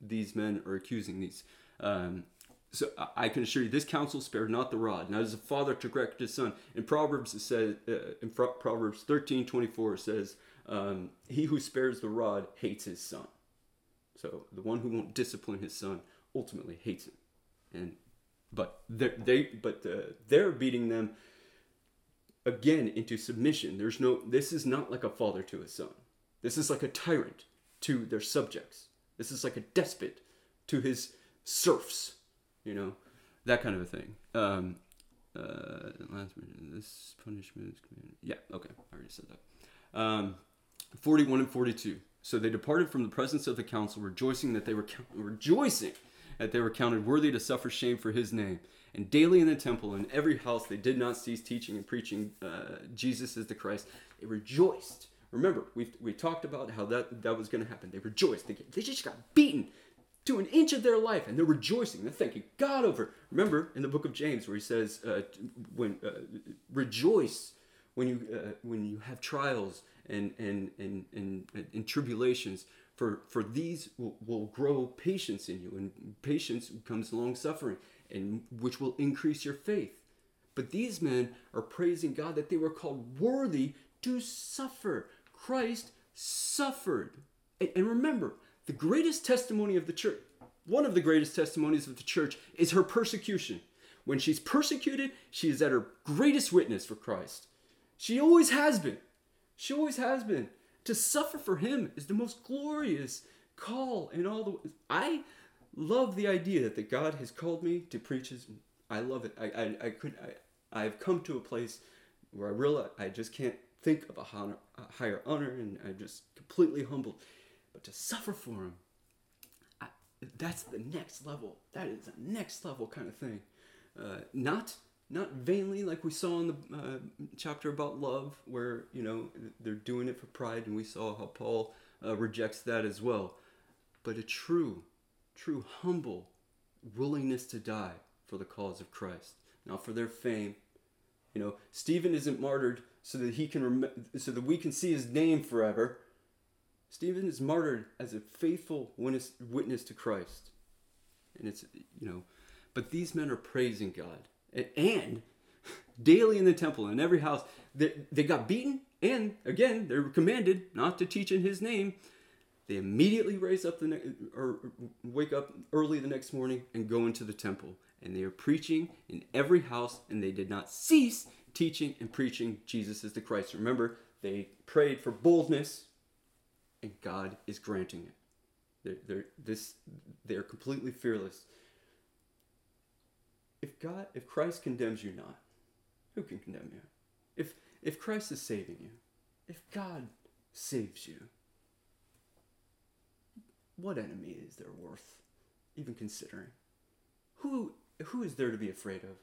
these men are accusing these. Um, so I can assure you, this counsel spared not the rod. Now, as a father to correct his son, in Proverbs it says, uh, in Proverbs thirteen twenty four says, um, "He who spares the rod hates his son." So the one who won't discipline his son ultimately hates him, and but they but uh, they're beating them again into submission. There's no. This is not like a father to his son. This is like a tyrant to their subjects. This is like a despot to his serfs. You know, that kind of a thing. Um, uh, last this punishment is commanded. Yeah, okay, I already said that. Um, 41 and 42. So they departed from the presence of the council, rejoicing that they were rejoicing that they were counted worthy to suffer shame for his name. And daily in the temple and every house they did not cease teaching and preaching uh, Jesus is the Christ. They rejoiced. Remember, we we talked about how that, that was going to happen. They rejoiced. They, they just got beaten to an inch of their life and they're rejoicing. They're thanking God over. Remember in the book of James where he says, uh, when uh, rejoice when you, uh, when you have trials and, and, and, and, and tribulations for, for these will, will grow patience in you, and patience comes long suffering, and which will increase your faith. But these men are praising God that they were called worthy to suffer. Christ suffered. And, and remember, the greatest testimony of the church, one of the greatest testimonies of the church, is her persecution. When she's persecuted, she is at her greatest witness for Christ. She always has been. She always has been. To suffer for him is the most glorious call in all the. I love the idea that God has called me to preach His. I love it. I I, I could I I've come to a place where I realize I just can't think of a higher, a higher honor, and I'm just completely humbled. But to suffer for Him, I, that's the next level. That is the next level kind of thing. Uh, not not vainly like we saw in the uh, chapter about love where you know they're doing it for pride and we saw how paul uh, rejects that as well. But a true true humble willingness to die for the cause of christ not for their fame. You know stephen isn't martyred so that he can rem- so that we can see his name forever. Stephen is martyred as a faithful witness, witness to christ. And it's you know but these men are praising god and daily in the temple in every house they, they got beaten and again they were commanded not to teach in his name. They immediately raise up the ne- or wake up early the next morning and go into the temple. And they are preaching in every house and they did not cease teaching and preaching jesus is the christ. Remember they prayed for boldness and god is granting it. They're, they're, this, they're completely fearless if God, if Christ condemns you not, who can condemn you? If if Christ is saving you, if God saves you, what enemy is there worth even considering? Who who is there to be afraid of?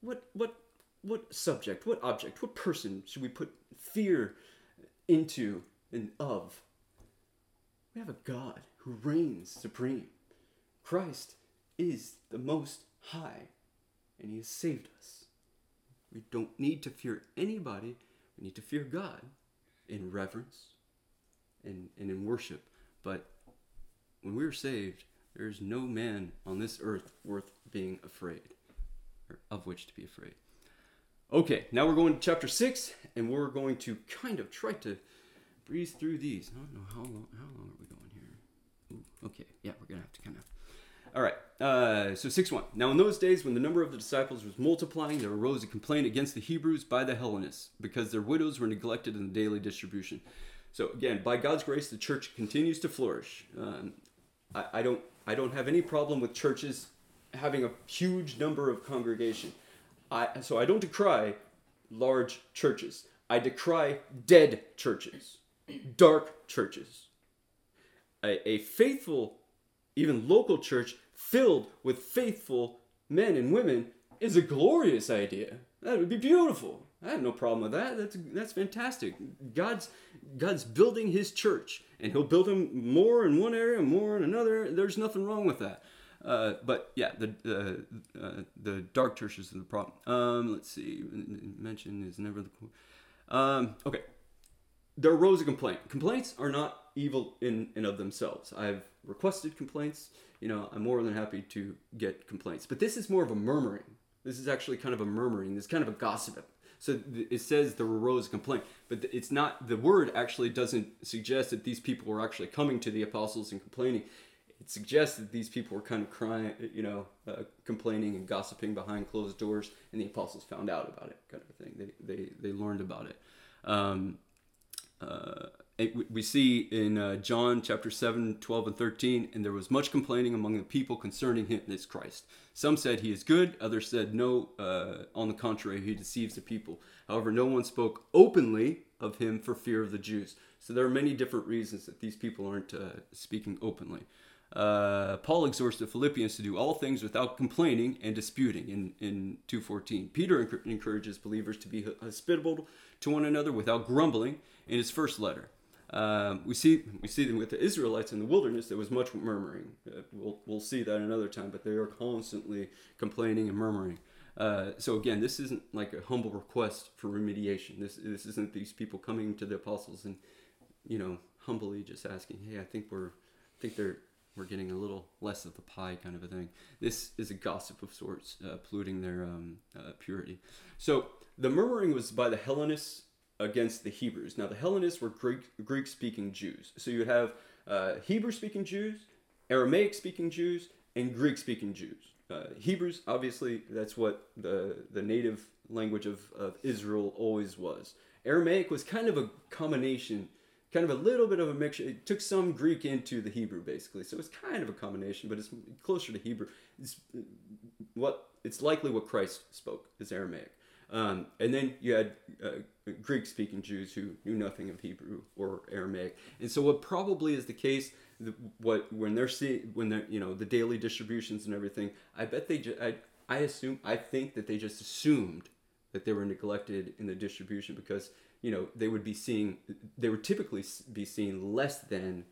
What what what subject, what object, what person should we put fear into and of? We have a God who reigns supreme. Christ is the most high, and he has saved us. We don't need to fear anybody, we need to fear God in reverence and, and in worship. But when we are saved, there is no man on this earth worth being afraid, or of which to be afraid. Okay, now we're going to chapter 6, and we're going to kind of try to breeze through these. I don't know how long, how long are we going here? Ooh, okay, yeah, we're going to have to kind of. All right, uh, so 6 1. Now, in those days, when the number of the disciples was multiplying, there arose a complaint against the Hebrews by the Hellenists because their widows were neglected in the daily distribution. So, again, by God's grace, the church continues to flourish. Um, I, I, don't, I don't have any problem with churches having a huge number of congregation. I, so I don't decry large churches. I decry dead churches, dark churches. A, a faithful, even local church filled with faithful men and women is a glorious idea. That would be beautiful. I have no problem with that. That's that's fantastic. God's God's building His church, and He'll build them more in one area, more in another. There's nothing wrong with that. Uh, but yeah, the uh, uh, the dark churches are the problem. Um, let's see. Mention is never the. Um, okay, there arose a complaint. Complaints are not evil in and of themselves. I've requested complaints. You know, I'm more than happy to get complaints. But this is more of a murmuring. This is actually kind of a murmuring. This is kind of a gossip. So it says there arose a complaint, but it's not. The word actually doesn't suggest that these people were actually coming to the apostles and complaining. It suggests that these people were kind of crying, you know, uh, complaining and gossiping behind closed doors, and the apostles found out about it, kind of a thing. They they they learned about it. Um, uh, we see in uh, John chapter 7, 12, and 13, and there was much complaining among the people concerning him, this Christ. Some said he is good, others said no, uh, on the contrary, he deceives the people. However, no one spoke openly of him for fear of the Jews. So there are many different reasons that these people aren't uh, speaking openly. Uh, Paul exhorts the Philippians to do all things without complaining and disputing in, in 2.14. Peter encourages believers to be hospitable to one another without grumbling in his first letter. Um, we see we see them with the Israelites in the wilderness. There was much murmuring. Uh, we'll we'll see that another time. But they are constantly complaining and murmuring. Uh, so again, this isn't like a humble request for remediation. This this isn't these people coming to the apostles and you know humbly just asking, "Hey, I think we're I think they're we're getting a little less of the pie kind of a thing." This is a gossip of sorts, uh, polluting their um, uh, purity. So the murmuring was by the Hellenists against the Hebrews. Now, the Hellenists were Greek Greek speaking Jews. So you would have uh, Hebrew speaking Jews, Aramaic speaking Jews, and Greek speaking Jews. Uh, Hebrews, obviously, that's what the, the native language of, of Israel always was. Aramaic was kind of a combination, kind of a little bit of a mixture. It took some Greek into the Hebrew, basically. So it's kind of a combination, but it's closer to Hebrew. It's what it's likely what Christ spoke is Aramaic. Um, and then you had uh, Greek speaking Jews who knew nothing of Hebrew or Aramaic. And so, what probably is the case, what when they're seeing, when they're, you know, the daily distributions and everything, I bet they just, I, I assume, I think that they just assumed that they were neglected in the distribution because, you know, they would be seeing, they would typically be seen less than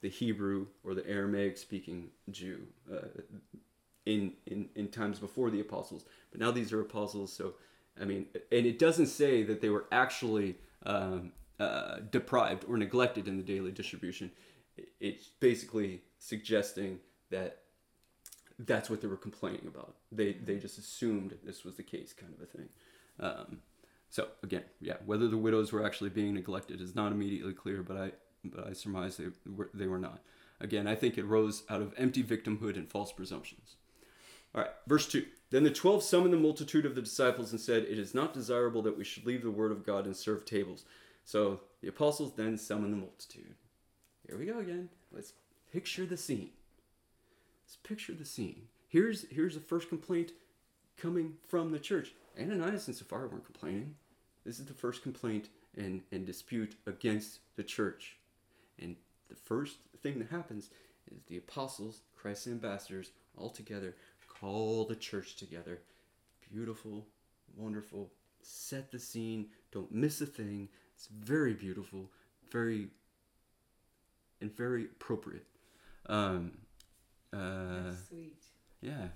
the Hebrew or the Aramaic speaking Jew uh, in, in, in times before the apostles. But now these are apostles, so I mean, and it doesn't say that they were actually um, uh, deprived or neglected in the daily distribution. It's basically suggesting that that's what they were complaining about. They they just assumed this was the case, kind of a thing. Um, so again, yeah, whether the widows were actually being neglected is not immediately clear, but I but I surmise they were, they were not. Again, I think it rose out of empty victimhood and false presumptions. All right, verse 2. Then the twelve summoned the multitude of the disciples and said, It is not desirable that we should leave the word of God and serve tables. So the apostles then summoned the multitude. Here we go again. Let's picture the scene. Let's picture the scene. here's here's the first complaint coming from the church. Ananias and Sapphira weren't complaining. This is the first complaint and, and dispute against the church. And the first thing that happens is the apostles, Christ's ambassadors, all together call the church together. Beautiful, wonderful, set the scene, don't miss a thing. It's very beautiful, very and very appropriate. Um, uh, Sweet. yeah.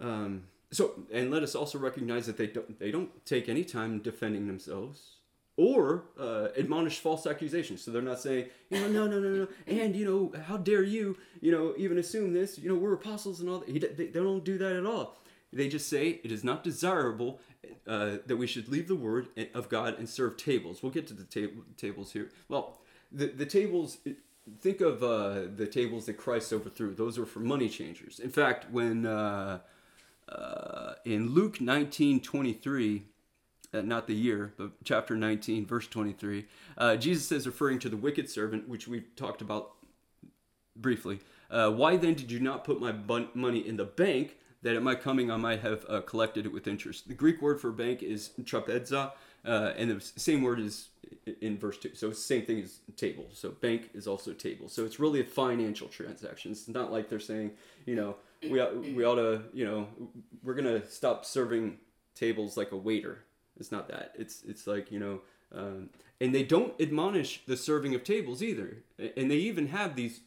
Um, so, and let us also recognize that they don't they don't take any time defending themselves or uh, admonish false accusations. So they're not saying, you know, no, no, no, no, and you know, how dare you, you know, even assume this? You know, we're apostles and all that. He, they, they don't do that at all. They just say it is not desirable uh, that we should leave the word of God and serve tables. We'll get to the table, tables here. Well, the the tables. Think of uh, the tables that Christ overthrew. Those were for money changers. In fact, when uh, uh, in Luke 19 23, uh, not the year, but chapter 19, verse 23, uh, Jesus says, referring to the wicked servant, which we've talked about briefly, uh, Why then did you not put my bun- money in the bank that at my coming I might have uh, collected it with interest? The Greek word for bank is trapeza, uh, and the same word is in verse 2. So same thing as table. So bank is also table. So it's really a financial transaction. It's not like they're saying, you know, we we ought to, you know, we're going to stop serving tables like a waiter. It's not that. It's it's like, you know, um, and they don't admonish the serving of tables either. And they even have these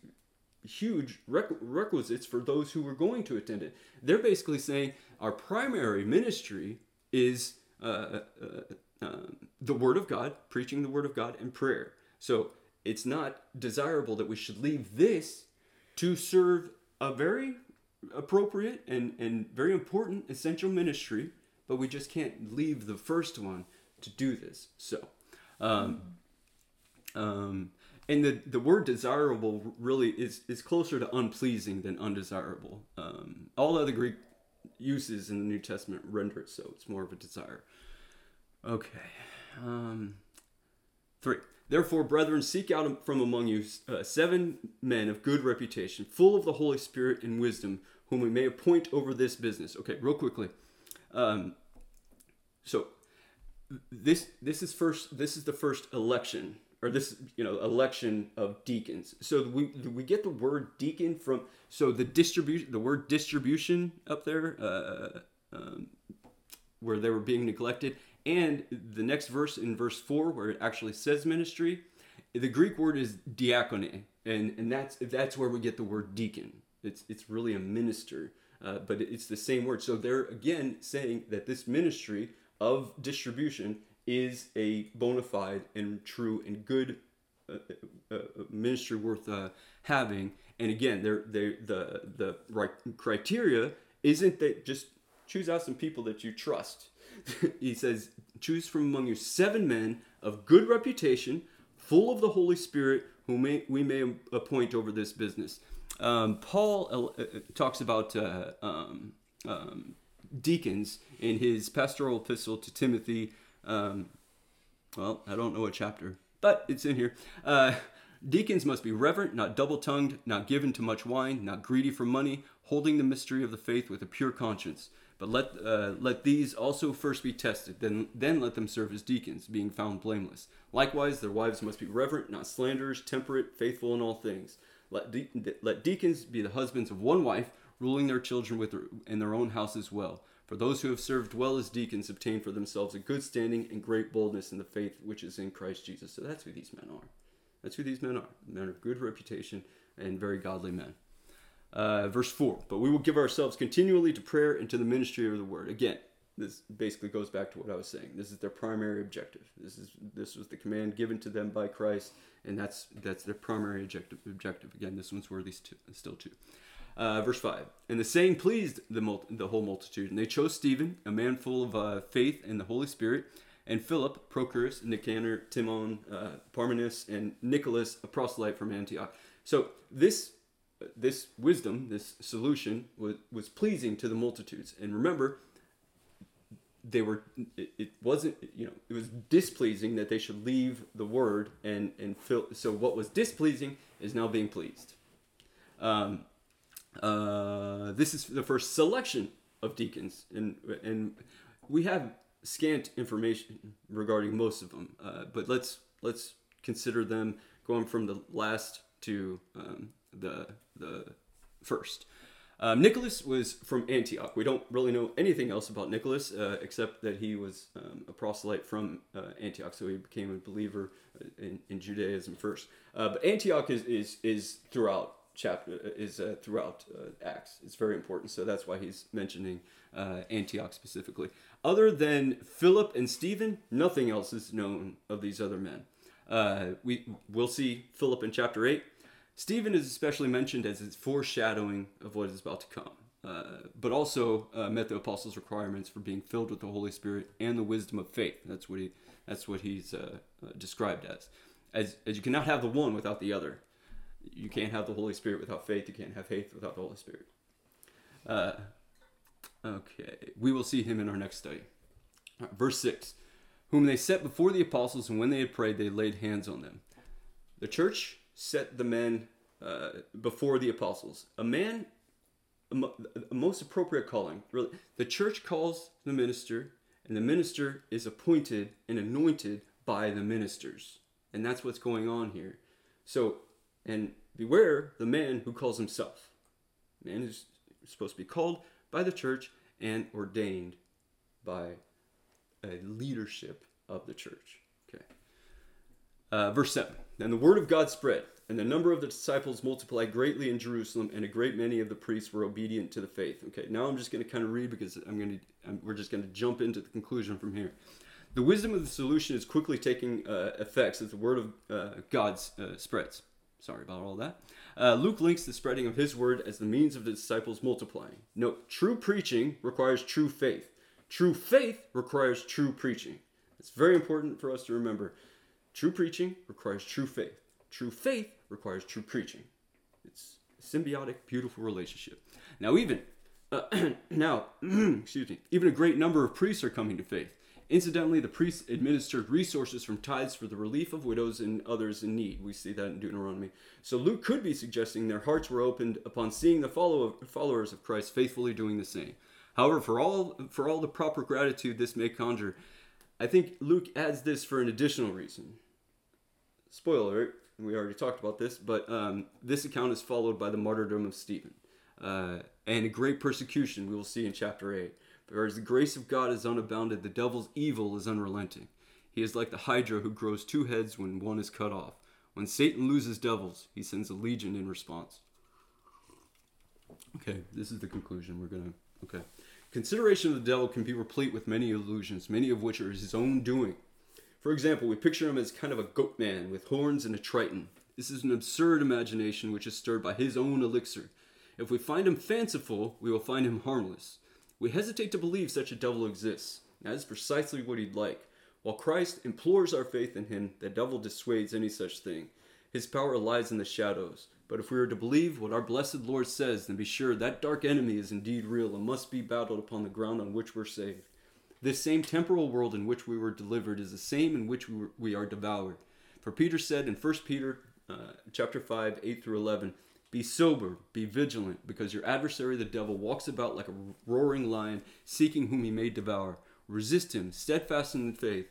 huge requ- requisites for those who are going to attend it. They're basically saying our primary ministry is uh, uh, um, the Word of God, preaching the Word of God, and prayer. So it's not desirable that we should leave this to serve a very appropriate and, and very important essential ministry, but we just can't leave the first one to do this. So, um, um, and the, the word desirable really is, is closer to unpleasing than undesirable. Um, all other Greek uses in the New Testament render it so. It's more of a desire. Okay. Um, three. Therefore, brethren, seek out from among you uh, seven men of good reputation, full of the Holy Spirit and wisdom, whom we may appoint over this business. Okay, real quickly. Um, so this this is first this is the first election or this you know election of deacons. So we we get the word deacon from so the distribution the word distribution up there uh, um, where they were being neglected and the next verse in verse 4 where it actually says ministry the greek word is diakone and and that's that's where we get the word deacon it's it's really a minister uh, but it's the same word. So they're again saying that this ministry of distribution is a bona fide and true and good uh, uh, ministry worth uh, having. And again they're, they the the right criteria isn't that just choose out some people that you trust. [laughs] He says, Choose from among you seven men of good reputation, full of the Holy Spirit, whom we may appoint over this business. Um, Paul uh, uh, talks about uh, um, um, deacons in his pastoral epistle to Timothy. Um, well, I don't know what chapter, but it's in here. Uh, deacons must be reverent, not double tongued, not given to much wine, not greedy for money, holding the mystery of the faith with a pure conscience. But let uh, let these also first be tested, then then let them serve as deacons, being found blameless. Likewise, their wives must be reverent, not slanderers, temperate, faithful in all things. Let de- let deacons be the husbands of one wife, ruling their children with in their own house as well. For those who have served well as deacons obtain for themselves a good standing and great boldness in the faith which is in Christ Jesus. So that's who these men are. That's who these men are. Men of good reputation and very godly men. Uh, verse 4 But we will give ourselves continually to prayer and to the ministry of the word. Again, this basically goes back to what I was saying. This is their primary objective. This is this was the command given to them by Christ, and that's that's their primary objective. Objective again. This one's worthy still too. Uh, verse five. And the saying pleased the mul- the whole multitude, and they chose Stephen, a man full of uh, faith and the Holy Spirit, and Philip, Prochorus, Nicanor, Timon, uh, Parmenas, and Nicholas, a proselyte from Antioch. So this this wisdom, this solution, was, was pleasing to the multitudes. And remember, they were it, it, wasn't you know it was displeasing that they should leave the word and and fill so what was displeasing is now being pleased um, Uh, this is the first selection of deacons, and and we have scant information regarding most of them. Uh, but let's let's consider them going from the last to um, the the first. Um, Nicholas was from Antioch. We don't really know anything else about Nicholas uh, except that he was um, a proselyte from uh, Antioch, so he became a believer uh, in, in Judaism first. Uh, but Antioch is, is, is throughout chapter uh, is uh, throughout Acts. It's very important, so that's why he's mentioning Antioch specifically. Other than Philip and Stephen, nothing else is known of these other men. we will see Philip in chapter eight. Stephen is especially mentioned as its foreshadowing of what is about to come, uh, but also uh, met the apostles' requirements for being filled with the Holy Spirit and the wisdom of faith. That's what he that's what he's uh, uh, described as. as. As you cannot have the one without the other. You can't have the Holy Spirit without faith. You can't have faith without the Holy Spirit. Uh, okay, we will see him in our next study. Right, verse six, whom they set before the apostles, and when they had prayed, they laid hands on them. The church set the men uh, before the apostles. A man, a, most appropriate calling. Really, the church calls the minister, and the minister is appointed and anointed by the ministers, and that's what's going on here. So, and beware the man who calls himself. Man is supposed to be called by the church and ordained by a leadership of the church. Uh, verse 7 Then the word of God spread, and the number of the disciples multiplied greatly in Jerusalem, and a great many of the priests were obedient to the faith. Okay, now I'm just going to kind of read because I'm going to, we're just going to jump into the conclusion from here. The wisdom of the solution is quickly taking uh, effects as the word of uh, God uh, spreads. Sorry about all that. Uh, Luke links the spreading of his word as the means of the disciples multiplying. Note, true preaching requires true faith. True faith requires true preaching. It's very important for us to remember. True preaching requires true faith. True faith requires true preaching. It's a symbiotic, beautiful relationship. Now, even uh, [clears throat] now, [clears throat] excuse me, even a great number of priests are coming to faith. Incidentally, the priests administered resources from tithes for the relief of widows and others in need. We see that in Deuteronomy. So Luke could be suggesting their hearts were opened upon seeing the follow- followers of Christ faithfully doing the same. However, for all for all the proper gratitude this may conjure, I think Luke adds this for an additional reason spoiler alert, we already talked about this, but um, this account is followed by the martyrdom of Stephen uh, and a great persecution we will see in chapter 8. Whereas the grace of God is unbounded, the devil's evil is unrelenting. He is like the hydra who grows two heads when one is cut off. When Satan loses devils, he sends a legion in response. Okay, this is the conclusion. We're going to. Okay. Consideration of the devil can be replete with many illusions, many of which are his own doing. For example, we picture him as kind of a goat man with horns and a triton. This is an absurd imagination which is stirred by his own elixir. If we find him fanciful, we will find him harmless. We hesitate to believe such a devil exists. That is precisely what he'd like. While Christ implores our faith in him, the devil dissuades any such thing. His power lies in the shadows. But if we are to believe what our blessed Lord says, then be sure that dark enemy is indeed real and must be battled upon the ground on which we're saved. This same temporal world in which we were delivered is the same in which we, were, we are devoured. For Peter said in 1 Peter uh, chapter 5, 8 through 11, Be sober, be vigilant, because your adversary the devil walks about like a roaring lion, seeking whom he may devour. Resist him, steadfast in the faith,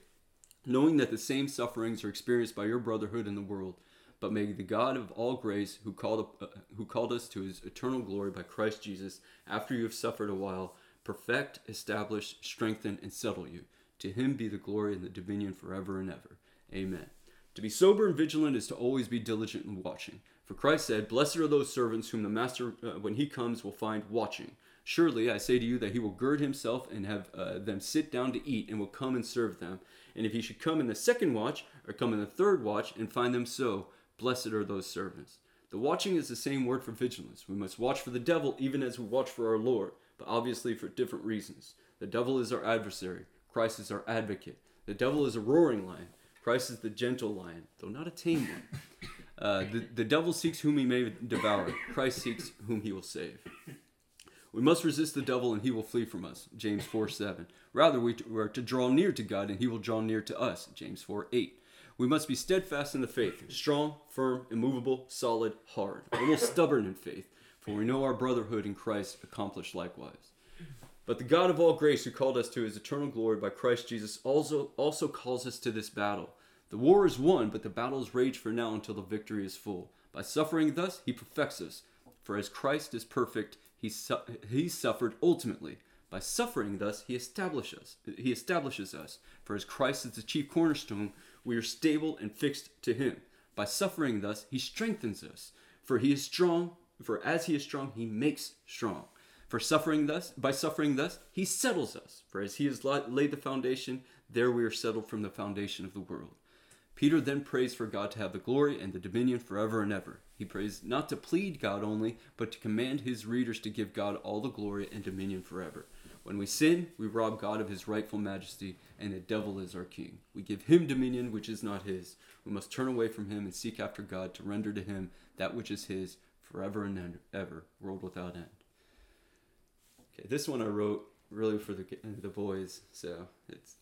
knowing that the same sufferings are experienced by your brotherhood in the world. But may the God of all grace, who called, uh, who called us to his eternal glory by Christ Jesus, after you have suffered a while, perfect, establish, strengthen, and settle you. To him be the glory and the dominion forever and ever. Amen. To be sober and vigilant is to always be diligent in watching. For Christ said, Blessed are those servants whom the master, uh, when he comes, will find watching. Surely I say to you that he will gird himself and have uh, them sit down to eat, and will come and serve them. And if he should come in the second watch, or come in the third watch, and find them so, blessed are those servants. The watching is the same word for vigilance. We must watch for the devil even as we watch for our Lord but obviously for different reasons. The devil is our adversary, Christ is our advocate. The devil is a roaring lion, Christ is the gentle lion, though not a tame one. Uh, the, the devil seeks whom he may devour, Christ seeks whom he will save. We must resist the devil and he will flee from us. James 4 7. Rather, we are to draw near to God and he will draw near to us. James 4 8. We must be steadfast in the faith, strong, firm, immovable, solid, hard, a little stubborn in faith. For we know our brotherhood in Christ accomplished likewise. But the God of all grace, who called us to his eternal glory by Christ Jesus, also, also calls us to this battle. The war is won, but the battle is raged for now until the victory is full. By suffering thus, he perfects us. For as Christ is perfect, he, su- he suffered ultimately. By suffering thus, he establishes he establishes us. For as Christ is the chief cornerstone, we are stable and fixed to him. By suffering thus, he strengthens us. For he is strong. For as he is strong, he makes strong. For suffering thus, by suffering thus, he settles us. For as he has laid the foundation, there we are settled from the foundation of the world. Peter then prays for God to have the glory and the dominion forever and ever. He prays not to plead God only, but to command his readers to give God all the glory and dominion forever. When we sin, we rob God of his rightful majesty, and the devil is our king. We give him dominion which is not his. We must turn away from him and seek after God to render to him that which is his forever and ever, world without end. Okay, this one I wrote really for the the boys, so it's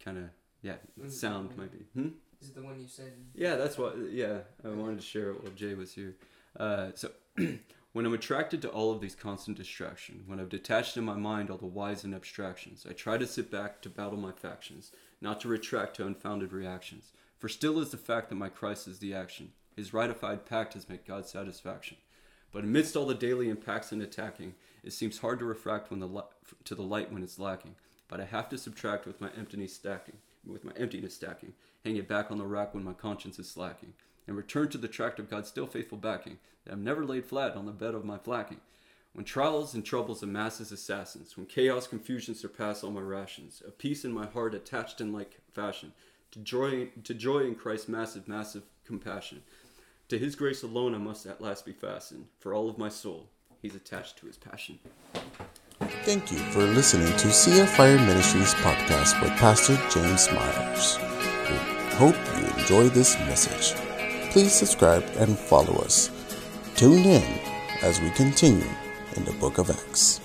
kind of yeah, sound might be. Hmm? Is it the one you said? Yeah, that's what. Yeah, I wanted to share it while Jay was here. Uh, so, [clears throat] when I'm attracted to all of these constant distractions, when I've detached in my mind all the whys and abstractions, I try to sit back to battle my factions, not to retract to unfounded reactions. For still is the fact that my Christ is the action. His ratified pact has made God's satisfaction. But amidst all the daily impacts and attacking, it seems hard to refract when the li- to the light when it's lacking. But I have to subtract with my emptiness stacking, with my emptiness stacking hang it back on the rack when my conscience is slacking, and return to the tract of God's still faithful backing, that I've never laid flat on the bed of my flacking. When trials and troubles amass as assassins, when chaos, confusion surpass all my rations, a peace in my heart attached in like fashion, to joy, to joy in Christ's massive, massive compassion. To his grace alone I must at last be fastened, for all of my soul, he's attached to his passion. Thank you for listening to Sea of Fire Ministries podcast with Pastor James Myers We hope you enjoy this message. Please subscribe and follow us. Tune in as we continue in the book of Acts.